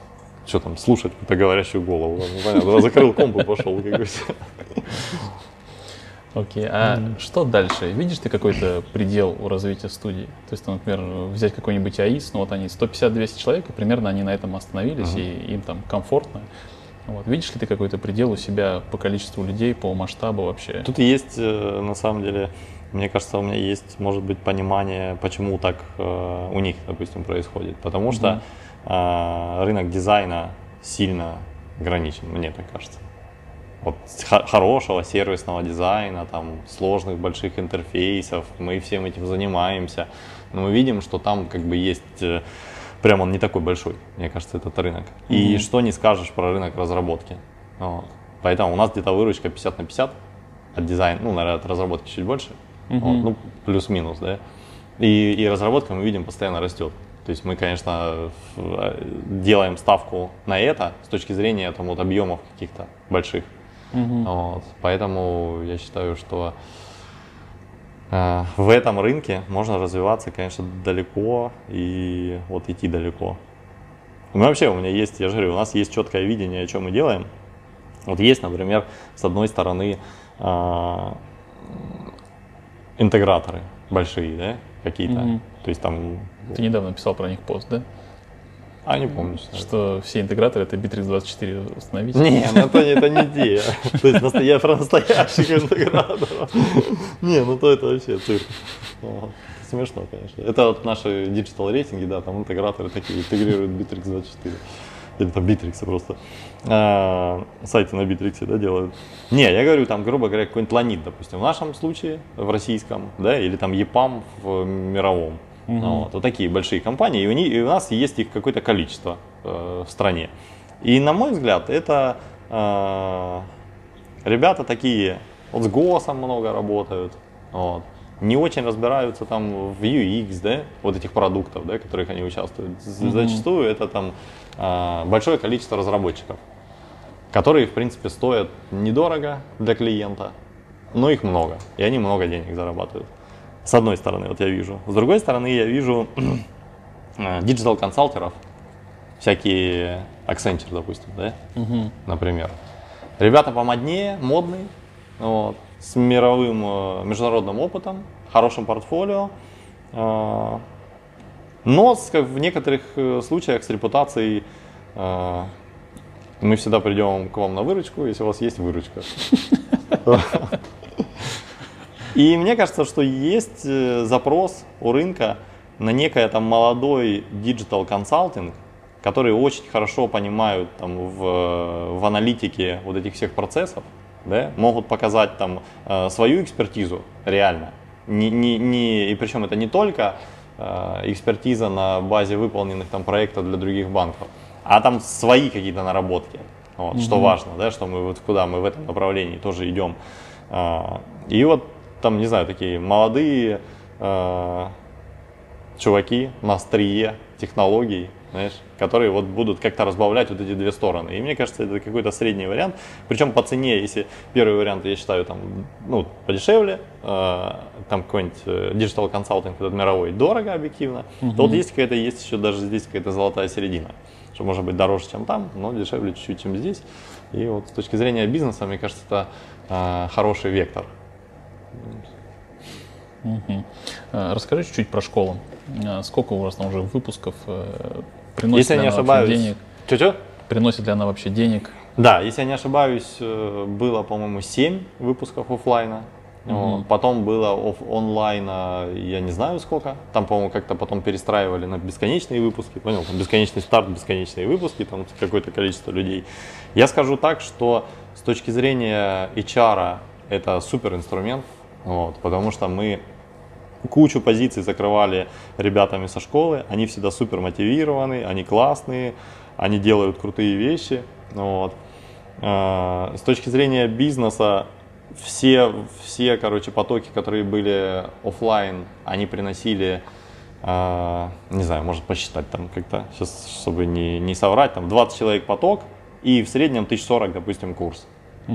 что там, слушать какую-то говорящую голову, ну, понятно, закрыл комп и пошел, Окей, а что дальше? Видишь ты какой-то предел у развития студии? То есть, например, взять какой-нибудь АИС, ну вот они 150-200 человек, и примерно они на этом остановились, Мгм. и им там комфортно. Вот. Видишь ли ты какой-то предел у себя по количеству людей, по масштабу вообще? Тут есть, э, на самом деле, мне кажется, у меня есть, может быть, понимание, почему так э, у них, допустим, происходит. Потому что Мгм. э, рынок дизайна сильно ограничен, мне так кажется. Вот хорошего сервисного дизайна, там, сложных больших интерфейсов, мы всем этим занимаемся. Но мы видим, что там как бы есть э, прям он не такой большой, мне кажется, этот рынок. И Мгм. что не скажешь про рынок разработки. Вот. Поэтому у нас где-то выручка 50 на 50 от дизайна, ну, наверное, от разработки чуть больше, Мгм. вот, ну, плюс-минус, да. И, и разработка, мы видим, постоянно растет. То есть мы, конечно, э, делаем ставку на это с точки зрения там, вот, объемов каких-то больших. Мгм. Вот. Поэтому я считаю, что э, в этом рынке можно развиваться, конечно, далеко и вот идти далеко. Ну, вообще, у меня есть, я же говорю, у нас есть четкое видение, о чем мы делаем. Вот есть, например, с одной стороны а, интеграторы большие, да, какие-то. Мгм. То есть там, Ты недавно писал про них пост, да? А не помню. что. Что все интеграторы это Bittrex24 установить. Не, ну это, это не те. То есть я про настоящих интеграторов. Не, ну то это вообще цирк. Вот. Смешно, конечно. Это вот наши digital рейтинги, да, там интеграторы такие интегрируют Bitrix 24. Или там Bitrix просто. А, сайты на Bitrix, да, делают. Не, я говорю, там, грубо говоря, какой-нибудь Ланит, допустим, в нашем случае, в российском, да, или там EPAM в мировом. Мгм. Ну, вот, вот такие большие компании, и у, них, и у нас есть их какое-то количество э, в стране. И на мой взгляд, это э, ребята такие, вот с госом много работают, вот, не очень разбираются там в UX, да, вот этих продуктов, да, в которых они участвуют. Мгм. Зачастую это там э, большое количество разработчиков, которые, в принципе, стоят недорого для клиента, но их много, и они много денег зарабатывают. С одной стороны, вот я вижу. С другой стороны, я вижу э, digital -консалтеров, всякие Accenture, допустим, да, Мгм. например. Ребята помоднее, модные, вот, с мировым э, международным опытом, хорошим портфолио, э, но с, как в некоторых случаях с репутацией э, мы всегда придем к вам на выручку, если у вас есть выручка. И мне кажется, что есть э, запрос у рынка на некое там молодой digital консалтинг, которые очень хорошо понимают там в, в аналитике вот этих всех процессов, да, могут показать там э, свою экспертизу реально. Не, не, не, и причем это не только э, экспертиза на базе выполненных там проектов для других банков, а там свои какие-то наработки. Вот, Что Мгм. важно, да, что мы вот куда мы в этом направлении тоже идем. А, И вот там, не знаю, такие молодые э, чуваки на острие технологий, знаешь, которые вот будут как-то разбавлять вот эти две стороны. И мне кажется, это какой-то средний вариант. Причем по цене, если первый вариант, я считаю, там, ну, подешевле, э, там какой-нибудь э, digital консалтинг этот мировой дорого объективно, то вот есть какая-то, есть еще даже здесь какая-то золотая середина, что может быть дороже, чем там, но дешевле чуть-чуть, чем здесь. И вот с точки зрения бизнеса, мне кажется, это э, хороший вектор. Мгм. Э, Расскажи чуть-чуть про школу. Э, Сколько у вас там уже выпусков? Э, Приносит Если я не ошибаюсь, денег? Чё-чё? Приносит ли она вообще денег? Да, если я не ошибаюсь, э, было, по-моему, 7 выпусков оффлайна. Мгм. Вот. Потом было оф- онлайна, я не знаю сколько. Там, по-моему, как-то потом перестраивали на бесконечные выпуски. Понял, там бесконечный старт, бесконечные выпуски, там какое-то количество людей. Я скажу так, что с точки зрения HR это супер инструмент, вот, потому что мы кучу позиций закрывали ребятами со школы. Они всегда супер мотивированы, они классные, они делают крутые вещи. Вот. А, С точки зрения бизнеса, все, все короче, потоки, которые были оффлайн, они приносили, а, не знаю, может посчитать там как-то, сейчас, чтобы не, не соврать, там 20 человек поток и в среднем 1040, допустим, курс.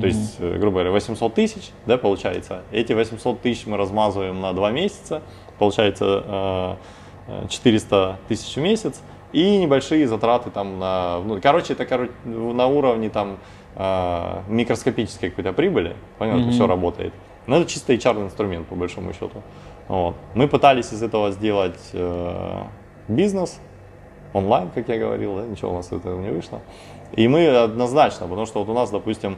То есть, э, грубо говоря, 800 тысяч, да, получается. Эти 800 тысяч мы размазываем на 2 месяца, получается э, э, 400 тысяч в месяц и небольшие затраты там на, ну, короче, это короче, на уровне там э, микроскопической какой-то прибыли, это Мгм. все работает. Но это чисто HR инструмент по большому счету. Вот. Мы пытались из этого сделать э, бизнес, онлайн, как я говорил, да, ничего у нас этого не вышло. И мы однозначно, потому что вот у нас, допустим,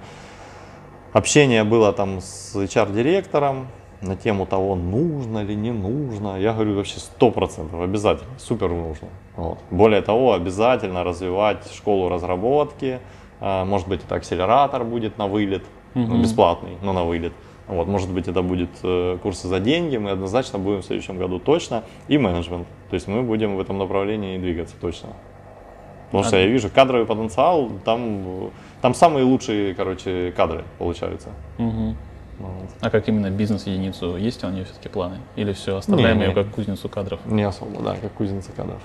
общение было там с HR-директором на тему того, нужно ли, не нужно. Я говорю, вообще сто процентов обязательно, супер нужно. Вот. Более того, обязательно развивать школу разработки. А, Может быть, это акселератор будет на вылет, ну, Мгм. бесплатный, но на вылет. Вот, может быть, это будет э, курсы за деньги, мы однозначно будем в следующем году точно, и менеджмент. То есть мы будем в этом направлении двигаться точно. Потому что я вижу кадровый потенциал, там, там самые лучшие, короче, кадры получаются. Мгм. Вот. А как именно бизнес-единицу? Есть у нее все-таки планы? Или все, оставляем Не, ее не. как кузницу кадров? Не особо, да, как кузница кадров.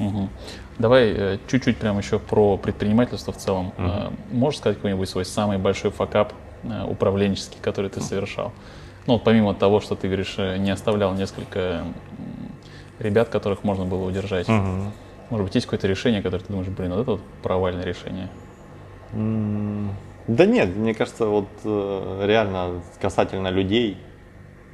Мгм. Давай э, чуть-чуть прям еще про предпринимательство в целом. Э, Можешь сказать какой-нибудь свой самый большой факап э, управленческий, который ты совершал? Ну, вот помимо того, что ты говоришь, не оставлял несколько ребят, которых можно было удержать. Мгм. Может быть, есть какое-то решение, которое ты думаешь, блин, вот это вот провальное решение. Да нет, мне кажется, вот э, реально касательно людей.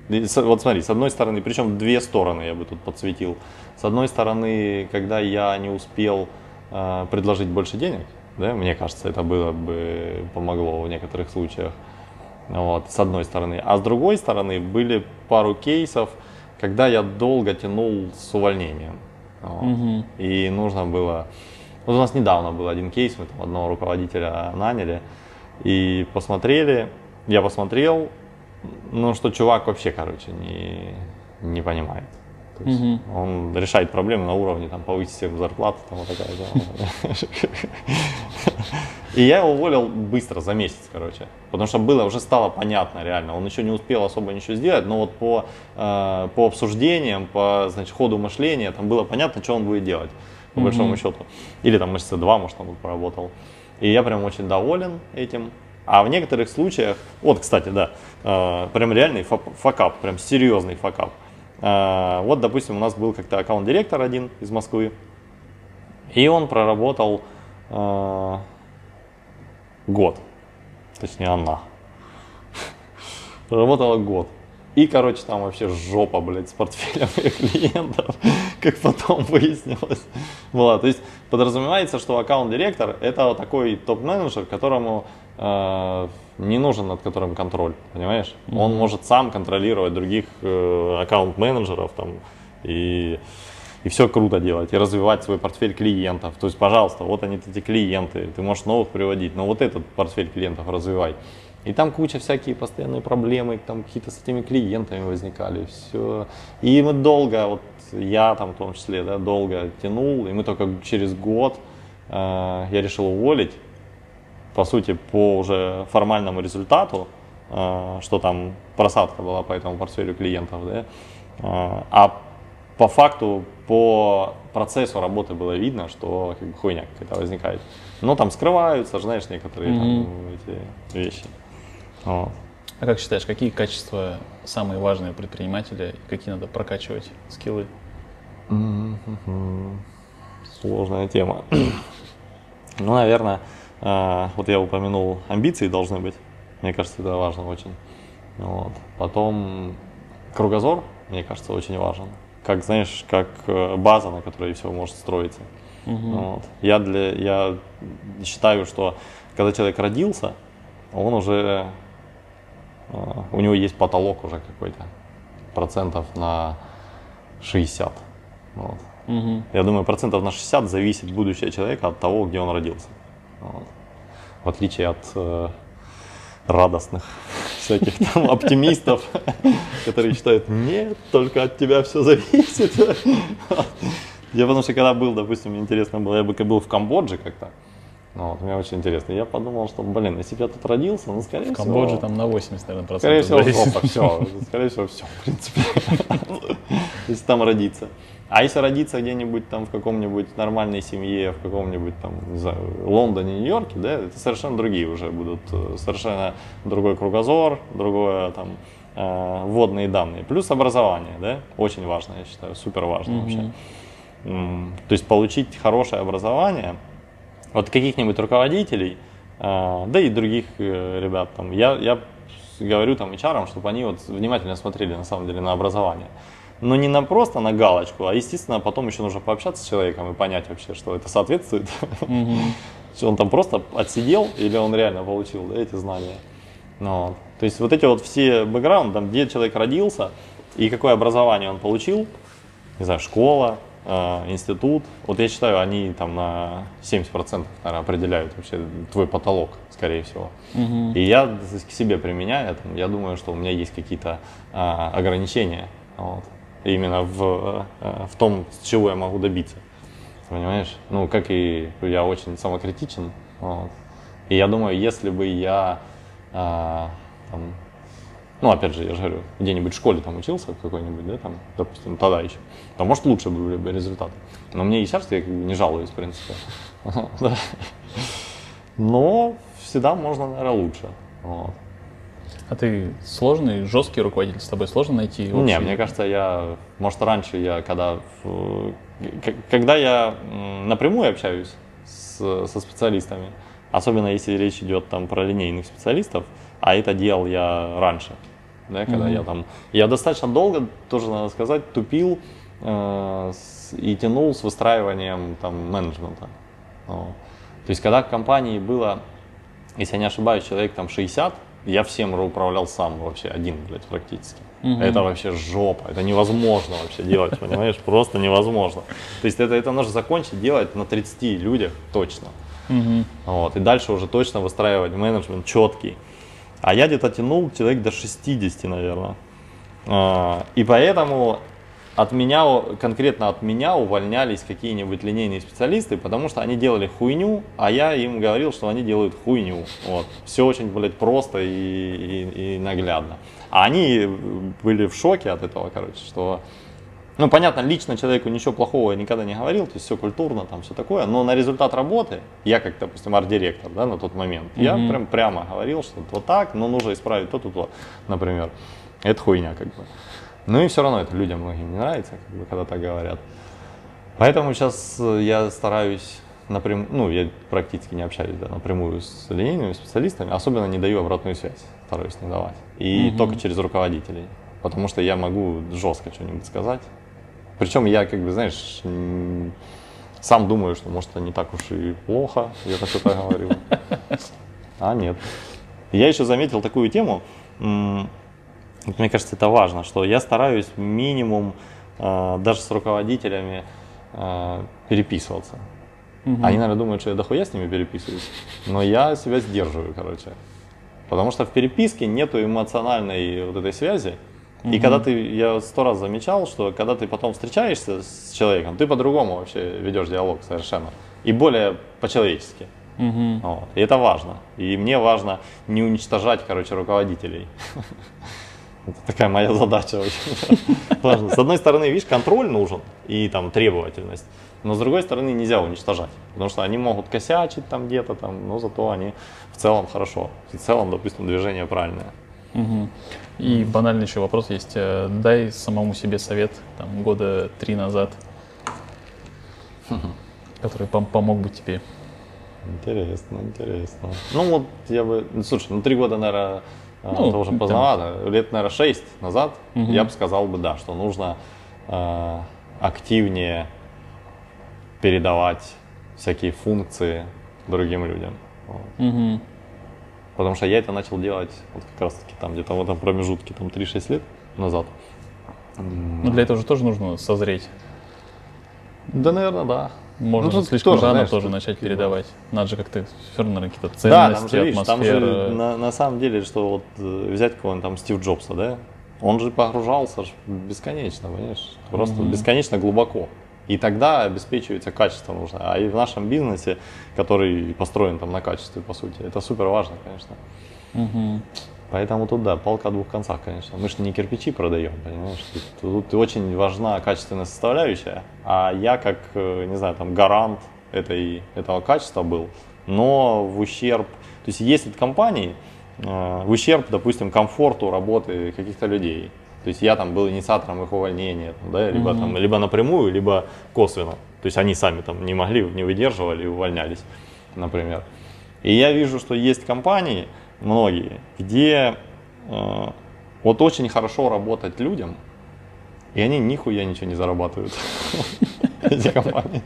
Вот смотри, с одной стороны, причем две стороны я бы тут подсветил. С одной стороны, когда я не успел э, предложить больше денег, да, мне кажется, это было бы помогло в некоторых случаях. Вот, с одной стороны. А с другой стороны, были пару кейсов, когда я долго тянул с увольнением. Вот. Мгм. И нужно было... Вот у нас недавно был один кейс, мы там одного руководителя наняли, и посмотрели, я посмотрел, ну что чувак вообще, короче, не, не понимает. То есть Мгм. Он решает проблемы на уровне, там, повысить всем зарплату, там, вот такая. И я его уволил быстро, за месяц, короче. Потому что было, уже стало понятно реально. Он еще не успел особо ничего сделать, но вот по, э, по обсуждениям, по значит, ходу мышления, там было понятно, что он будет делать, по большому счету. Или там месяца два, может, он поработал. И я прям очень доволен этим. А в некоторых случаях, вот, кстати, да, э, прям реальный фа- факап, прям серьезный факап. Э, вот, допустим, у нас был как-то аккаунт-директор один из Москвы, и он проработал э, год, точнее она. Проработала год. И, короче, там вообще жопа, блядь, с портфелем клиентов, как потом выяснилось. Была. То есть подразумевается, что аккаунт-директор это вот такой топ-менеджер, которому не нужен над которым контроль, понимаешь? Он может сам контролировать других э, аккаунт-менеджеров там и и все круто делать, и развивать свой портфель клиентов. То есть, пожалуйста, вот они эти клиенты, ты можешь новых приводить, но вот этот портфель клиентов развивай. И там куча всякие постоянные проблемы, там какие-то с этими клиентами возникали, все. И мы долго, вот я там в том числе, да, долго тянул, и мы только через год э, я решил уволить, по сути, по уже формальному результату, э, что там просадка была по этому портфелю клиентов, да, Э, а по факту, по процессу работы было видно, что как бы, хуйня какая-то возникает. Но там скрываются, знаешь, некоторые там, Мгм. эти вещи. Вот. А как считаешь, какие качества самые важные у предпринимателя и какие надо прокачивать скиллы? Мгм. Сложная тема. Ну, наверное, вот я упомянул, амбиции должны быть. Мне кажется, это важно очень. Вот. Потом кругозор, мне кажется, очень важен. Как, знаешь, как э, база, на которой все может строиться. Мгм. Вот. Я, для, я считаю, что когда человек родился, он уже, э, у него есть потолок уже какой-то, процентов на 60. Вот. Мгм. Я думаю, процентов на 60 зависит будущее человека от того, где он родился. В отличие от э, радостных всяких там оптимистов, которые считают, нет, только от тебя все зависит. Я потому что когда был, допустим, интересно было, я бы был в Камбодже как-то, ну вот, мне очень интересно. Я подумал, что, блин, если бы я тут родился, ну, скорее В всего... Камбодже там на 80, наверное, Скорее процентов всего, зависит. жопа, все. Скорее всего, все, в принципе. Если там родиться. А если родиться где-нибудь там в каком-нибудь нормальной семье, в каком-нибудь там, не знаю, Лондоне, Нью-Йорке, да, это совершенно другие уже будут, э, совершенно другой кругозор, другое там э, вводные данные. Плюс образование, да, очень важно, я считаю, супер важно Мгм. вообще. То есть получить хорошее образование от каких-нибудь руководителей, а, да и других э, ребят там. Я, я говорю там HR, чтобы они вот внимательно смотрели на самом деле на образование. Но не на просто на галочку, а естественно потом еще нужно пообщаться с человеком и понять вообще, что это соответствует. Мгм. Что он там просто отсидел или он реально получил да, эти знания. Ну. То есть вот эти вот все бэкграунды, там, где человек родился и какое образование он получил, не знаю, школа, э, институт, вот я считаю, они там на 70% наверное, определяют вообще твой потолок, скорее всего. Мгм. И я к себе применяя, там, я думаю, что у меня есть какие-то а, ограничения вот, именно в, э, в том, с чего я могу добиться. Понимаешь? Ну, как и я очень самокритичен. вот. И я думаю, если бы я а, там, ну, опять же, я же говорю, где-нибудь в школе там учился какой-нибудь, да, там, допустим, тогда еще, то, может, лучше были бы результаты. Но мне и сейчас я как бы не жалуюсь, в принципе. Но всегда можно, наверное, лучше. Вот. А ты сложный, жесткий руководитель, с тобой сложно найти? Общий... Не, мне кажется, я, может, раньше я, когда, когда я напрямую общаюсь с, со специалистами, особенно если речь идет там про линейных специалистов, а это делал я раньше, да, когда mm-hmm. я там, я достаточно долго, тоже надо сказать, тупил э, с, и тянул с выстраиванием там менеджмента. Вот. То есть, когда в компании было, если я не ошибаюсь, человек там 60, я всем управлял сам вообще, один, блядь, практически. Угу. Это вообще жопа, это невозможно вообще делать, понимаешь, просто невозможно. То есть это, это нужно закончить делать на 30 людях точно. Угу. Вот, и дальше уже точно выстраивать менеджмент четкий. А я где-то тянул человек до 60, наверное. А, и поэтому от меня, конкретно от меня увольнялись какие-нибудь линейные специалисты, потому что они делали хуйню, а я им говорил, что они делают хуйню. Вот. Все очень, блядь, просто и, и, и наглядно. А они были в шоке от этого, короче, что... Ну, понятно, лично человеку ничего плохого я никогда не говорил, то есть все культурно, там все такое, но на результат работы, я как, допустим, арт-директор, да, на тот момент, mm-hmm. я прям прямо говорил, что вот так, но нужно исправить то-то, то, например. Это хуйня, как бы. Ну и все равно это людям многим не нравится, как бы, когда так говорят. Поэтому сейчас э, я стараюсь напрямую, ну, я практически не общаюсь да, напрямую с линейными специалистами, особенно не даю обратную связь, стараюсь не давать. И угу. только через руководителей, потому что я могу жестко что-нибудь сказать. Причем я, как бы, знаешь, сам думаю, что, может, это не так уж и плохо, я так это говорю. А нет. Я еще заметил такую тему, мне кажется, это важно, что я стараюсь минимум э, даже с руководителями э, переписываться. Угу. Они, наверное, думают, что я дохуя с ними переписываюсь, но я себя сдерживаю, короче. Потому что в переписке нету эмоциональной вот этой связи. Угу. И когда ты, я сто раз замечал, что когда ты потом встречаешься с человеком, ты по-другому вообще ведешь диалог совершенно. И более по-человечески. Угу. Вот. И это важно. И мне важно не уничтожать, короче, руководителей. Это такая моя задача очень. С одной стороны, видишь, контроль нужен и там требовательность, но с другой стороны нельзя уничтожать, потому что они могут косячить там где-то там, но зато они в целом хорошо. В целом, допустим, движение правильное. Угу. И банальный еще вопрос есть. Э, дай самому себе совет там, года три назад, который пом- помог бы тебе. Интересно, интересно. Ну вот я бы, слушай, ну три года, наверное, ну, это уже поздновато. Да. Лет, наверное, 6 назад угу. я бы сказал бы, да, что нужно э, активнее передавать всякие функции другим людям. Вот. Угу. Потому что я это начал делать вот как раз таки там где-то в этом промежутке, там 3-6 лет назад. Но для этого же тоже нужно созреть. Да, наверное, да. Можно ну, слишком тоже, рано знаешь, тоже начать передавать. Надо же как-то все равно какие-то ценности, да, там же, видишь, Там же на, на самом деле, что вот э, взять кого-нибудь там Стив Джобса, да, он же погружался бесконечно, понимаешь, просто mm-hmm. бесконечно глубоко. И тогда обеспечивается качество нужно. А и в нашем бизнесе, который построен там на качестве, по сути, это супер важно, конечно. Mm-hmm. Поэтому тут, да, палка о двух концах, конечно. Мы же не кирпичи продаем, понимаешь? Тут, тут очень важна качественная составляющая, а я как, э, не знаю, там, гарант этой, этого качества был, но в ущерб, то есть есть от компании, э, в ущерб, допустим, комфорту работы каких-то людей. То есть я там был инициатором их увольнения, да, либо, mm-hmm. там, либо напрямую, либо косвенно. То есть они сами там не могли, не выдерживали и увольнялись, например. И я вижу, что есть компании, многие, где э, вот очень хорошо работать людям, и они нихуя ничего не зарабатывают, эти компании.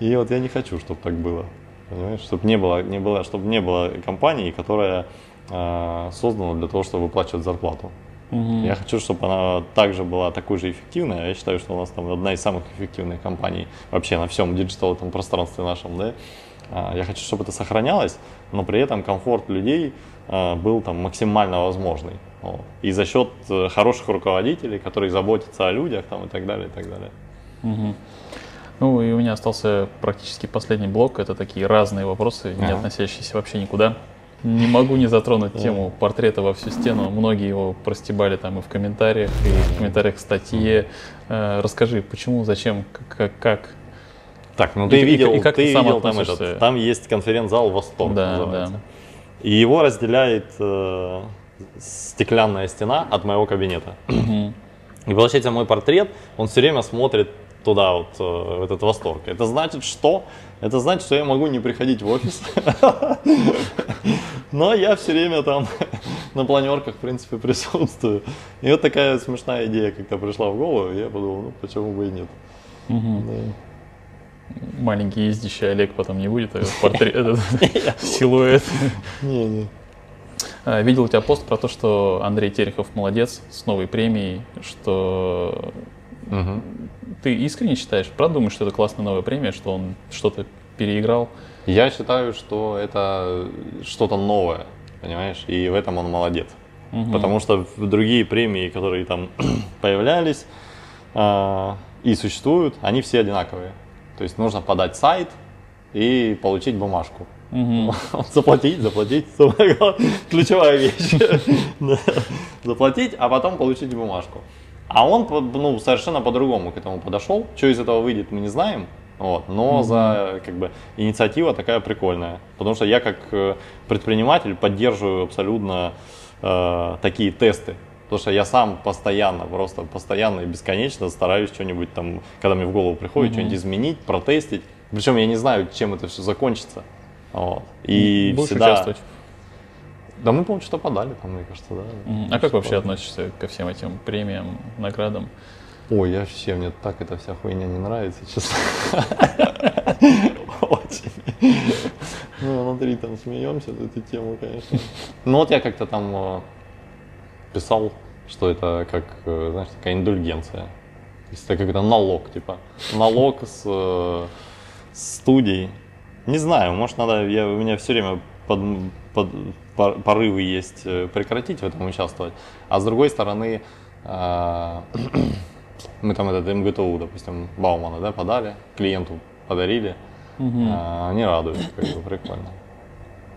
И вот я не хочу, чтобы так было. Понимаешь, чтобы не было, не было, чтобы не было компании, которая э, создана для того, чтобы выплачивать зарплату. Угу. Я хочу, чтобы она также была такой же эффективной. Я считаю, что у нас там одна из самых эффективных компаний вообще на всем digital пространстве нашем, да. А, я хочу, чтобы это сохранялось, но при этом комфорт людей а, был там максимально возможный. И за счет э, хороших руководителей, которые заботятся о людях там, и так далее, и так далее. Угу. Ну и у меня остался практически последний блок. Это такие разные вопросы, не ага. относящиеся вообще никуда. Не могу не затронуть тему портрета во всю стену. Многие его простебали там и в комментариях, и в комментариях к статье. Э, расскажи, почему, зачем, как, как? Так, ну И- ты и- видел, и как ты ты сам видел там этот, там есть конференц-зал Восток Да, называется. да. И его разделяет э, стеклянная стена от моего кабинета. И получается мой портрет, он все время смотрит туда вот, э, в этот восторг. Это значит что? Это значит, что я могу не приходить в офис. Но я все время там на планерках, в принципе, присутствую. И вот такая смешная идея как-то пришла в голову, и я подумал, ну почему бы и нет. Да. Маленький ездящий Олег потом не будет, а портрет, этот силуэт. Не-не. А, Видел у тебя пост про то, что Андрей Терехов молодец с новой премией, что Мгм. ты искренне считаешь, правда думаешь, что это классная новая премия, что он что-то переиграл? Я считаю, что это что-то новое, понимаешь, и в этом он молодец. Потому что в другие премии, которые там появлялись а, и существуют, они все одинаковые. То есть нужно подать сайт и получить бумажку. Заплатить, заплатить, главное, ключевая вещь. Заплатить, а потом получить бумажку. А он ну, совершенно по-другому к этому подошел. Что из этого выйдет, мы не знаем. Вот, но за как бы инициатива такая прикольная. Потому что я как э, предприниматель поддерживаю абсолютно э, такие тесты. Потому что я сам постоянно, просто постоянно и бесконечно стараюсь что-нибудь там, когда мне в голову приходит, что-нибудь изменить, протестить. Причем я не знаю, чем это все закончится. Вот. И Будешь всегда... участвовать? Да мы, по-моему, что-то подали, там, мне кажется, да. Мгм. А как вообще относишься ко всем этим премиям, наградам? Ой, я вообще, мне так эта вся хуйня не нравится, честно. Очень. Ну, внутри там смеемся на эту тему, конечно. Ну, вот я как-то там э, писал, что это как, э, знаешь, такая индульгенция. То есть это как-то налог, типа. Налог с, э, студий. Не знаю, может, надо, я, у меня все время под, под- пор- порывы есть э, прекратить в этом участвовать. А с другой стороны, э, мы там этот МГТУ, допустим, Баумана, да, подали, клиенту подарили, а, они радуются, как бы прикольно.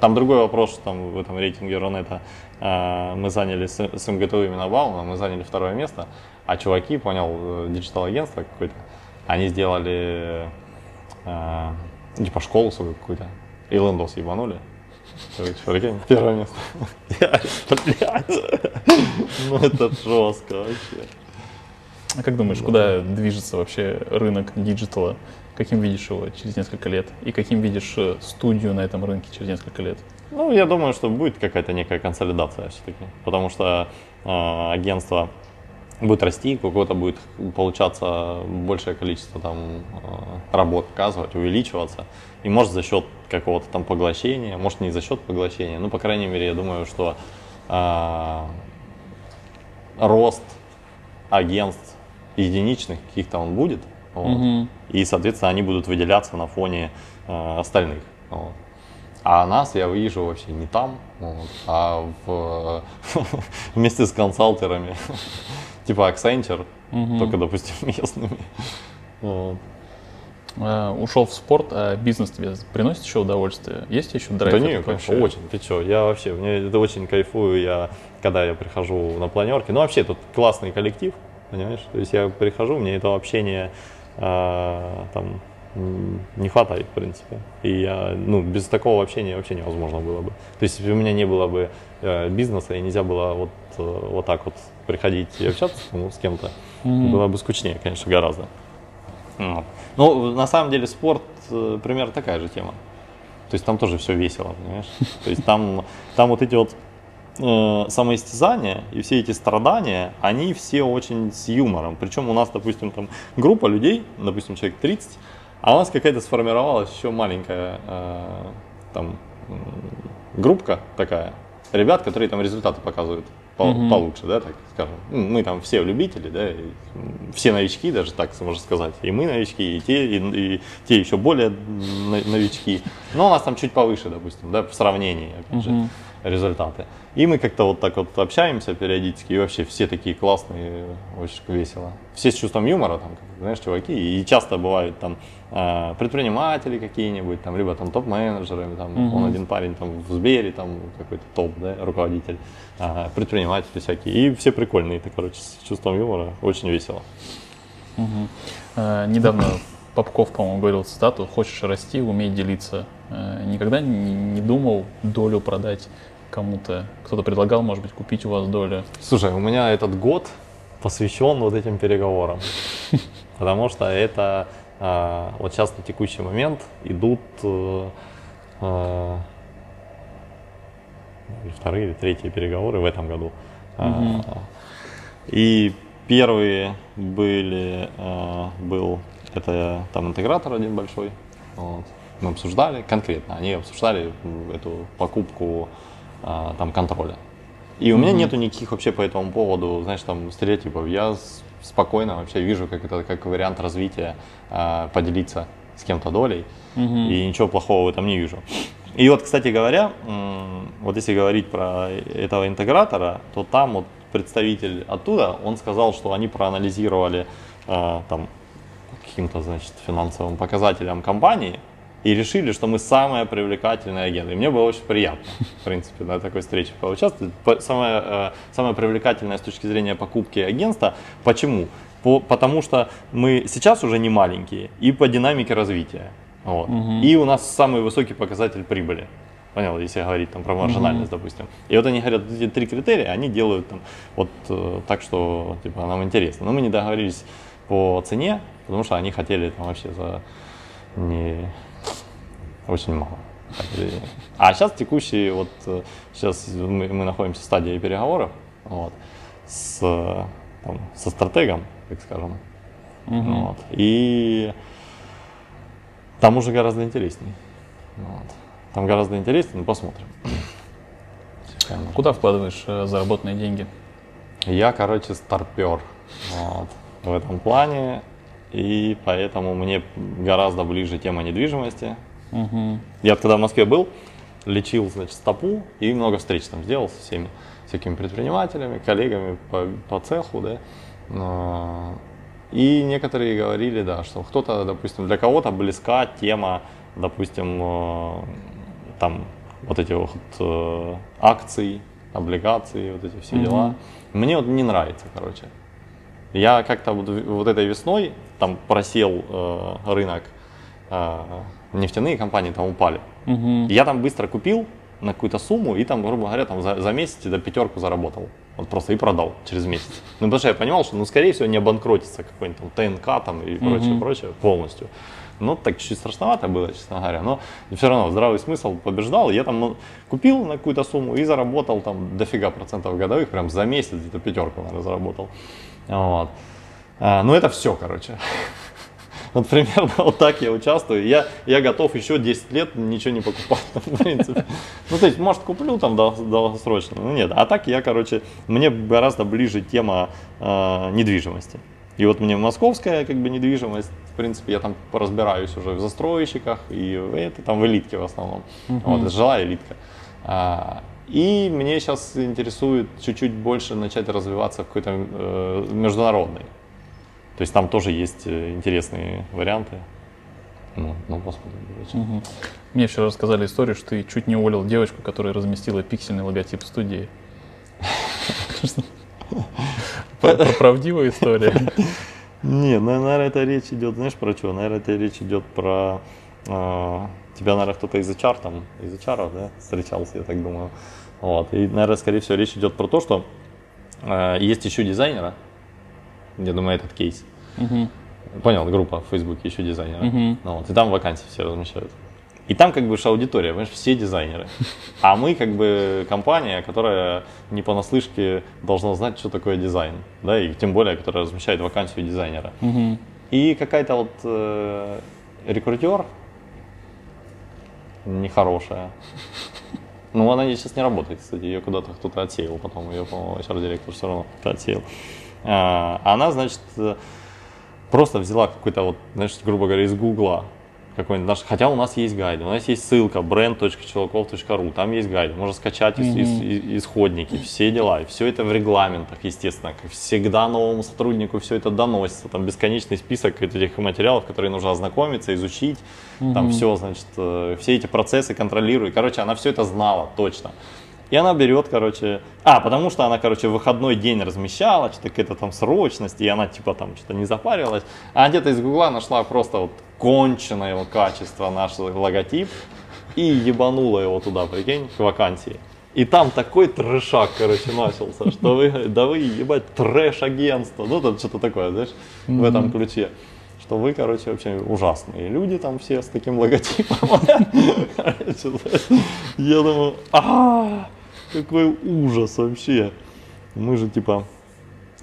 Там другой вопрос, что там в этом рейтинге Рунета а, мы заняли с, с МГТУ именно Баумана, мы заняли второе место, а чуваки, понял, digital -агентство какое-то, они сделали а, типа школу свою какую-то, и лендос ебанули. Прикинь, первое место. Ну это жестко вообще. А как думаешь, куда движется вообще рынок диджитала? Каким видишь его через несколько лет? И каким видишь э, студию на этом рынке через несколько лет? Ну, я думаю, что будет какая-то некая консолидация все-таки, потому что э, агентство будет расти, у кого-то будет получаться большее количество там э, работ показывать, увеличиваться, и может за счет какого-то там поглощения, может не за счет поглощения, ну, по крайней мере, я думаю, что э, рост агентств единичных каких-то он будет, вот. И, соответственно, они будут выделяться на фоне э, остальных. вот. А нас я вижу вообще не там, вот, а в, вместе с консалтерами, типа Accenture, только, допустим, местными. Вот. А, ушел в спорт, а бизнес тебе приносит еще удовольствие? Есть еще драйв? Да нет, конечно, вообще? очень. Ты что, я вообще, мне это очень кайфую, я, когда я прихожу на планерки. Ну, вообще, тут классный коллектив, понимаешь? То есть я прихожу, мне этого общения а, там не хватает, в принципе. И я, ну, без такого общения вообще невозможно было бы. То есть, если у меня не было бы э, бизнеса и нельзя было вот, э, вот так вот приходить и общаться ну, с кем-то, было бы скучнее, конечно, гораздо. Вот. Ну, на самом деле, спорт э, примерно такая же тема. То есть там тоже все весело, понимаешь? То есть там, там вот эти вот э, самоистязания и все эти страдания, они все очень с юмором. Причем у нас, допустим, там группа людей, допустим, человек 30, а у нас какая-то сформировалась еще маленькая э, там группка такая, ребят, которые там результаты показывают по- получше, да, так скажем. Ну, Мы там все любители, да, и, все новички, даже так можно сказать. И мы новички, и те, и, и те еще более новички. Но у нас там чуть повыше, допустим, да, в сравнении, опять же. Результаты. И мы как-то вот так вот общаемся периодически, и вообще все такие классные, очень весело. Все с чувством юмора, там, знаешь, чуваки, и часто бывают там э, предприниматели какие-нибудь, там, либо там топ-менеджеры, там, mm-hmm. он один парень там в Сбере, там какой-то топ, да, руководитель, э, предприниматели всякие, и все прикольные, это, короче, с чувством юмора, очень весело. Э, недавно Попков, по-моему, говорил цитату «Хочешь расти, умей делиться». Никогда не думал долю продать кому-то? Кто-то предлагал, может быть, купить у вас долю? Слушай, у меня этот год посвящен вот этим переговорам. Потому что это э, вот сейчас на текущий момент идут э, э, вторые или третьи переговоры в этом году. Угу. И первые были, был это там интегратор один большой. Вот. Мы обсуждали конкретно, они обсуждали эту покупку а, там контроля. И у mm-hmm. меня нету никаких вообще по этому поводу, знаешь, там стереотипов. Я спокойно вообще вижу, как это как вариант развития а, поделиться с кем-то долей, mm-hmm. и ничего плохого в этом не вижу. И вот, кстати говоря, вот если говорить про этого интегратора, то там вот представитель оттуда, он сказал, что они проанализировали а, там каким-то, значит, финансовым показателям компании и решили, что мы самая привлекательная агент. И мне было очень приятно, в принципе, на такой встрече поучаствовать. Самое, э, самое привлекательное с точки зрения покупки агентства. Почему? По, потому что мы сейчас уже не маленькие и по динамике развития. Вот. Угу. И у нас самый высокий показатель прибыли. Понял, если говорить там про маржинальность, угу. допустим. И вот они говорят, эти три критерия, они делают там вот э, так, что типа нам интересно. Но мы не договорились по цене, потому что они хотели там вообще за не очень мало. А сейчас текущий, вот сейчас мы, мы находимся в стадии переговоров вот, с, там, со стратегом, так скажем. Угу. Вот, и там уже гораздо интереснее. Вот. Там гораздо интереснее, но посмотрим. Куда вкладываешь э, заработанные деньги? Я, короче, старпер. Вот в этом плане, и поэтому мне гораздо ближе тема недвижимости. Угу. Я когда в Москве был, лечил, значит, стопу и много встреч там сделал со всеми всякими предпринимателями, коллегами по, по цеху, да. И некоторые говорили, да, что кто-то, допустим, для кого-то близка тема, допустим, э, там вот эти вот э, акций, облигаций, вот эти все дела. Мне вот не нравится, короче. Я как-то вот, вот этой весной там просел э, рынок, э, нефтяные компании там упали. Угу. Я там быстро купил на какую-то сумму и там, грубо говоря, там за, за месяц до пятерку заработал. Вот просто и продал через месяц. Ну, потому что я понимал, что, ну, скорее всего, не обанкротится какой-нибудь там ТНК там и прочее, угу. прочее полностью. Ну, так чуть-чуть страшновато было, честно говоря, но все равно здравый смысл побеждал. Я там ну, купил на какую-то сумму и заработал там дофига процентов годовых, прям за месяц где-то пятерку, наверное, заработал. Вот. А, ну это все, короче. Вот примерно вот так я участвую. Я, я готов еще 10 лет ничего не покупать, в принципе. Ну, то есть, может, куплю там долгосрочно, но нет. А так я, короче, мне гораздо ближе тема э, недвижимости. И вот мне московская как бы недвижимость, в принципе, я там поразбираюсь уже в застройщиках и в это, там в элитке в основном. Uh-huh. Вот, жилая элитка. А, и мне сейчас интересует чуть-чуть больше начать развиваться в какой-то э, международной. То есть там тоже есть э, интересные варианты. Ну, ну посмотрим. Угу. Мне вчера рассказали историю, что ты чуть не уволил девочку, которая разместила пиксельный логотип студии. Правдивая история. Не, наверное, это речь идет, знаешь, про что? Наверное, это речь идет про... А, тебя, наверное, кто-то из HR, там, из HR, да, встречался, я так думаю. Вот. И, наверное, скорее всего, речь идет про то, что э, есть еще дизайнера, я думаю, этот кейс. Угу. Понял, группа в Фейсбуке еще дизайнера. Угу. Ну, вот, и там вакансии все размещают. И там как бы аудитория, понимаешь, все дизайнеры. А мы как бы компания, которая не понаслышке должна знать, что такое дизайн. Да, и тем более, которая размещает вакансию дизайнера. Угу. И какая-то вот э, рекрутер нехорошая. Ну, она сейчас не работает, кстати, ее куда-то кто-то отсеял потом, ее, по-моему, HR-директор все равно отсеял. А, она, значит, просто взяла какой-то вот, знаешь, грубо говоря, из Гугла какой-нибудь наш, хотя у нас есть гайды, у нас есть ссылка brand.челоков.ру, там есть гайды, можно скачать из- из- из- исходники, все дела, и все это в регламентах, естественно, как всегда новому сотруднику все это доносится, там бесконечный список этих материалов, которые нужно ознакомиться, изучить, там все, значит, э, все эти процессы контролирует, короче, она все это знала точно. И она берет, короче, а, потому что она, короче, в выходной день размещала, что-то какая-то там срочность, и она типа там что-то не запарилась. А где-то из гугла нашла просто вот конченое его качество наш логотип и ебанула его туда, прикинь, к вакансии. И там такой трэшак, короче, начался, что вы, да вы, ебать, трэш-агентство, ну там что-то такое, знаешь, в этом ключе. Что вы, короче, вообще ужасные люди там все с таким логотипом. Я думаю, а какой ужас вообще. Мы же типа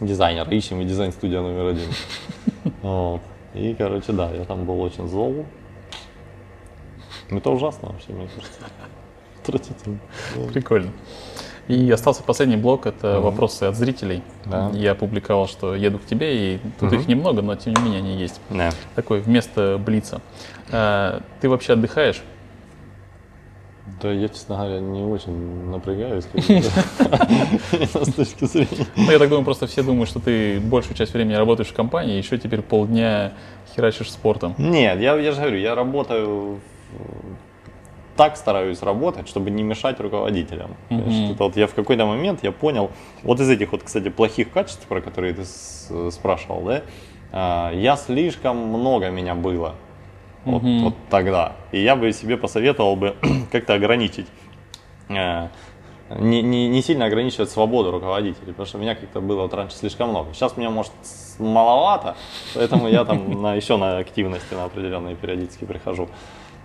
дизайнер, ищем и дизайн-студия номер один. Вот. И, короче, да, я там был очень зол. Ну, Это ужасно вообще, мне кажется. Отвратительно. Прикольно. И остался последний блок, это вопросы от зрителей. Да. Я опубликовал, что еду к тебе, и тут их немного, но тем не менее они есть. Да. Такой вместо блица. А, Ты вообще отдыхаешь? Да, я, честно говоря, не очень напрягаюсь. С точки зрения. Ну, я так думаю, просто все думают, что ты большую часть времени работаешь в компании, еще теперь полдня херачишь спортом. Нет, я, я же говорю, я работаю так стараюсь работать, чтобы не мешать руководителям. Это вот я в какой-то момент я понял, вот из этих вот, кстати, плохих качеств, про которые ты с- спрашивал, да, а, я слишком много меня было вот, вот тогда. И я бы себе посоветовал бы как-то ограничить э, не, не, не сильно ограничивать свободу руководителей, потому что меня как-то было вот раньше слишком много. Сейчас меня, может, маловато, поэтому я там на, еще на активности на определенные периодически прихожу,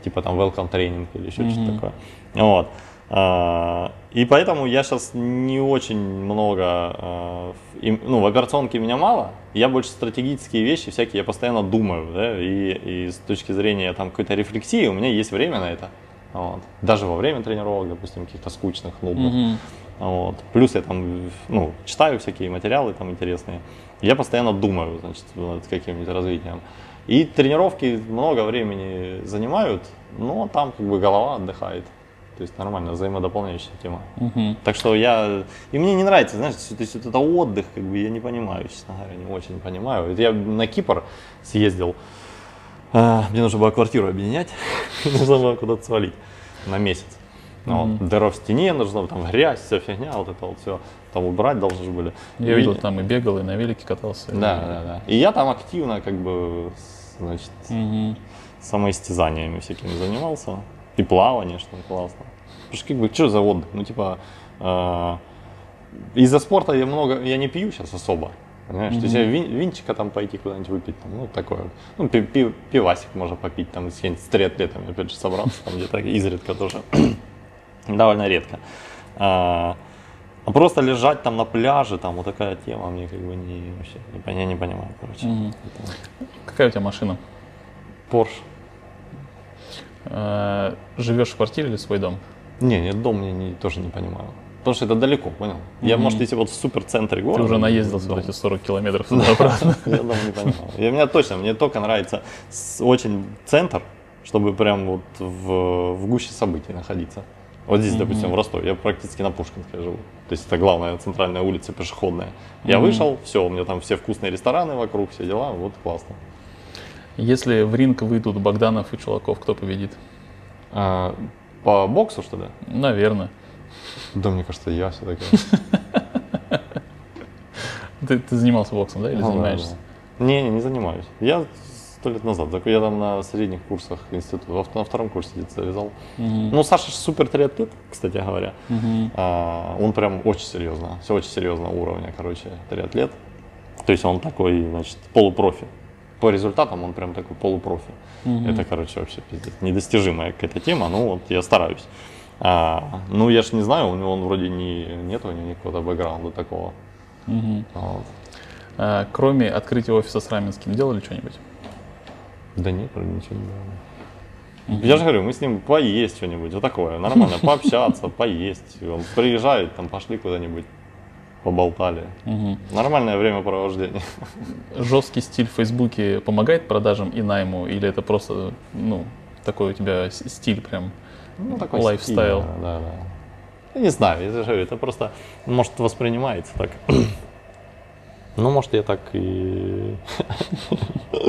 типа там welcome тренинг или еще что-то такое. Вот. А, И поэтому я сейчас не очень много, а, ну, в операционке меня мало, я больше стратегические вещи всякие, я постоянно думаю, да, и, и с точки зрения там какой-то рефлексии у меня есть время на это. Вот. Даже во время тренировок, допустим, каких-то скучных, нудных. Вот. Плюс я там ну, читаю всякие материалы там интересные. Я постоянно думаю, значит, над каким-нибудь развитием. И тренировки много времени занимают, но там как бы голова отдыхает. То есть нормально, взаимодополняющая тема. Так что я... И мне не нравится, знаешь, то есть это отдых, как бы я не понимаю, честно говоря, не очень понимаю. Я на Кипр съездил, а, мне нужно было квартиру объединять, нужно было куда-то свалить на месяц. Ну, вот, дыра в стене, нужно там грязь, вся фигня, вот это вот все, там убрать должны были. Я И- видел, там и бегал, и на велике катался. Да, да, да. И я там активно, как бы, значит, Мгм. самоистязаниями всякими занимался. И плавание, что классно. Потому что, как бы, что за отдых? Ну, типа, э, из-за спорта я много, я не пью сейчас особо. Понимаешь? То есть вин- винчика там пойти куда-нибудь выпить, там, ну, такое. Ну, пи- пи- пивасик можно попить, там, с с триатлетами, опять же, собраться, там, где-то изредка тоже. Довольно редко. А, а просто лежать там на пляже, там, вот такая тема, мне как бы не, вообще, не, я не понимаю, короче. Это Какая у тебя машина? Порш. Э, Живешь в квартире или свой дом? Не, нет, дом я не, тоже не понимаю. Потому что это далеко, понял? Я, может, если вот в суперцентре города... Ты уже наездился дом. вот эти 40 километров туда-обратно. Я дом не понимаю. И мне точно, мне только нравится очень центр, чтобы прям вот в, в гуще событий находиться. Вот здесь, допустим, в Ростове, я практически на Пушкинской живу. То есть это главная центральная улица пешеходная. Я вышел, все, у меня там все вкусные рестораны вокруг, все дела, вот классно. Если в ринг выйдут Богданов и Чулаков, кто победит? А, по боксу, что ли? Наверное. Да, мне кажется, я все-таки. Ты, ты занимался боксом, да, или Ну, занимаешься? да, да. Не, не, не занимаюсь. Я сто лет назад, я там на средних курсах института, на втором курсе где-то завязал. Ну, Саша супер триатлет, кстати говоря. А, он прям очень серьезно, все очень серьезного уровня, короче, триатлет. То есть он такой, значит, полупрофи. По результатам он прям такой полупрофи. Это, короче, вообще пиздец. Недостижимая какая-то тема, ну вот я стараюсь. А, ну, я ж не знаю, у него он вроде не, нет у него никакого бэкграунда такого. Вот. А, кроме открытия офиса с Раменским, делали что-нибудь? Да нет, вроде ничего не делаем. Я же говорю, мы с ним поесть что-нибудь, вот такое, нормально, пообщаться, поесть. Он приезжает, там пошли куда-нибудь поболтали. Мгм. Нормальное времяпровождение. Жесткий стиль в Фейсбуке помогает продажам и найму, или это просто, ну, такой у тебя стиль прям? Ну, такой Lifestyle. стиль, Да, да. Я не знаю, я же говорю, это просто, может, воспринимается так. Ну, может, я так и...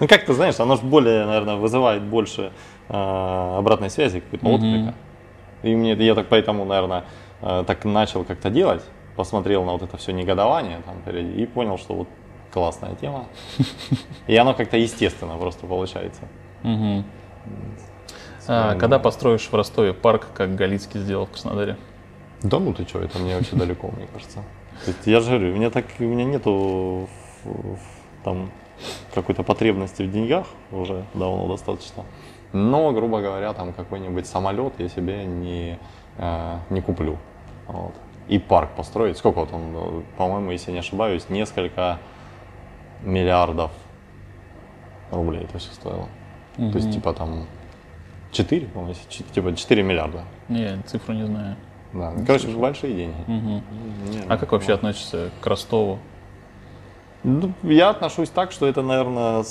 Ну, как ты знаешь, оно же более, наверное, вызывает больше э, обратной связи, какой-то отклика. И мне, я так поэтому, наверное, э, так начал как-то делать, посмотрел на вот это все негодование там, впереди и понял, что вот классная тема. И оно как-то естественно просто получается. Мгм. А, когда построишь в Ростове парк, как Галицкий сделал в Краснодаре? Да ну ты что, это мне вообще далеко, мне кажется. Я же говорю, у меня так, у меня нету там какой-то потребности в деньгах уже давно достаточно. Но, грубо говоря, там какой-нибудь самолет я себе не, э, не куплю. Вот. И парк построить. Сколько вот он, э, по-моему, если не ошибаюсь, несколько миллиардов рублей это все стоило. То есть, типа там 4, по-моему, типа 4 миллиарда. Не, цифру не знаю. Да. Короче, большие деньги. Мгм. Не, А как вообще ну. относишься к Ростову? Ну, я отношусь так, что это, наверное,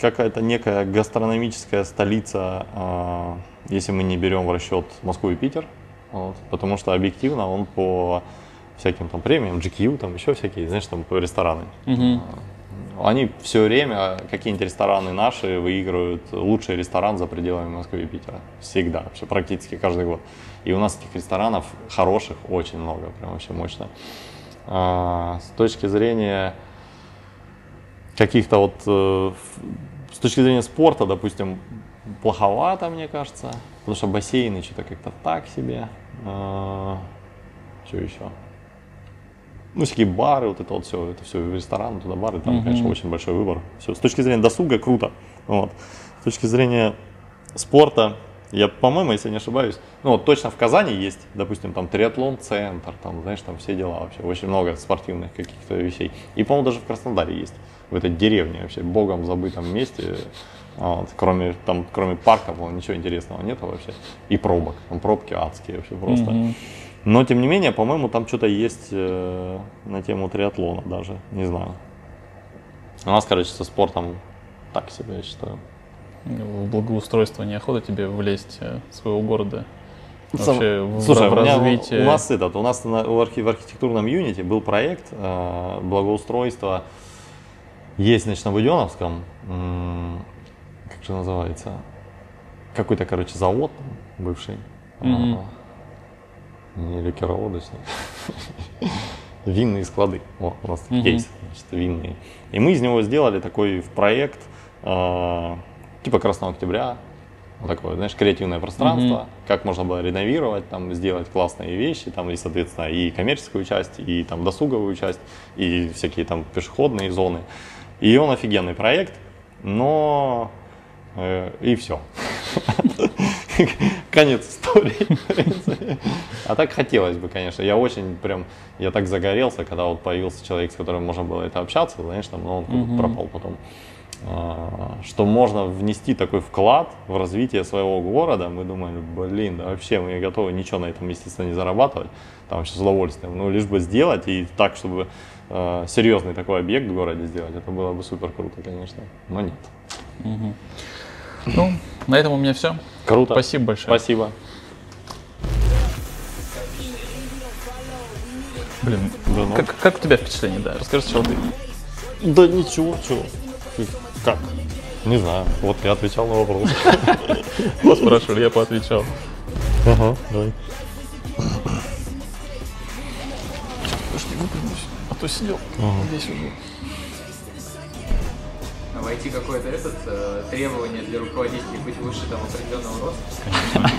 какая-то некая гастрономическая столица, а, если мы не берем в расчет Москву и Питер. Вот, потому что объективно он по всяким там премиям, GQ, там еще всякие, знаешь, там по рестораны. Мгм. Они все время, какие-нибудь рестораны наши, выигрывают лучший ресторан за пределами Москвы и Питера. Всегда, вообще практически каждый год. И у нас таких ресторанов хороших очень много, прям вообще мощно. А, с точки зрения каких-то вот, э, с точки зрения спорта, допустим, плоховато, мне кажется, потому что бассейны что-то как-то так себе. что еще? Ну, всякие бары, вот это вот все, это все рестораны, туда бары, там, Мгм. конечно, очень большой выбор. Все. С точки зрения досуга круто. Вот. С точки зрения спорта, я, по-моему, если не ошибаюсь, ну вот точно в Казани есть, допустим, там триатлон-центр, там, знаешь, там все дела вообще, очень много спортивных каких-то вещей. И, по-моему, даже в Краснодаре есть, в этой деревне вообще, богом забытом месте, вот, кроме, там, кроме парка, по ничего интересного нет вообще. И пробок, там пробки адские вообще просто. Мгм. Но, тем не менее, по-моему, там что-то есть э, на тему триатлона даже, не знаю. У нас, короче, со спортом так себе, я считаю. В благоустройство неохота тебе влезть э, своего города? Сам- Вообще в, Слушай, в у, меня, развитие? у нас этот, у нас на- в, архи- в архитектурном юните был проект э, благоустройства. Есть, значит, на Буденовском, м, как же называется, какой-то, короче, завод бывший. Мгм. А, не ликероводочный. Винные склады. О, у нас кейс, значит, винные. И мы из него сделали такой проект, э, типа Красного Октября, вот такое, знаешь, креативное пространство, как можно было реновировать, там, сделать классные вещи, там, и, соответственно, и коммерческую часть, и там досуговую часть, и всякие там пешеходные зоны. И он офигенный проект, но и все. Конец истории. А так хотелось бы, конечно. Я очень прям, я так загорелся, когда вот появился человек, с которым можно было это общаться, знаешь, там, но он куда-то Мгм. пропал потом. А, Что можно внести такой вклад в развитие своего города. Мы думали, блин, да вообще мы готовы ничего на этом, естественно, не зарабатывать. Там вообще с удовольствием. Ну, лишь бы сделать и так, чтобы э, серьезный такой объект в городе сделать. Это было бы супер круто, конечно. Но нет. Мгм. Ну, на этом у меня все. Круто. Спасибо большое. Спасибо. Блин, Да ну. как, как у тебя впечатление, да? Расскажи сначала ты. Да ничего, чего. Как? Не знаю. Вот я отвечал на вопрос. Вот спрашивали, я поотвечал. Ага, давай. А то сидел здесь уже. Войти какое-то этот э, требование для руководителей быть выше там определенного роста.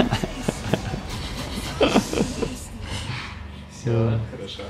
Все, хорошо.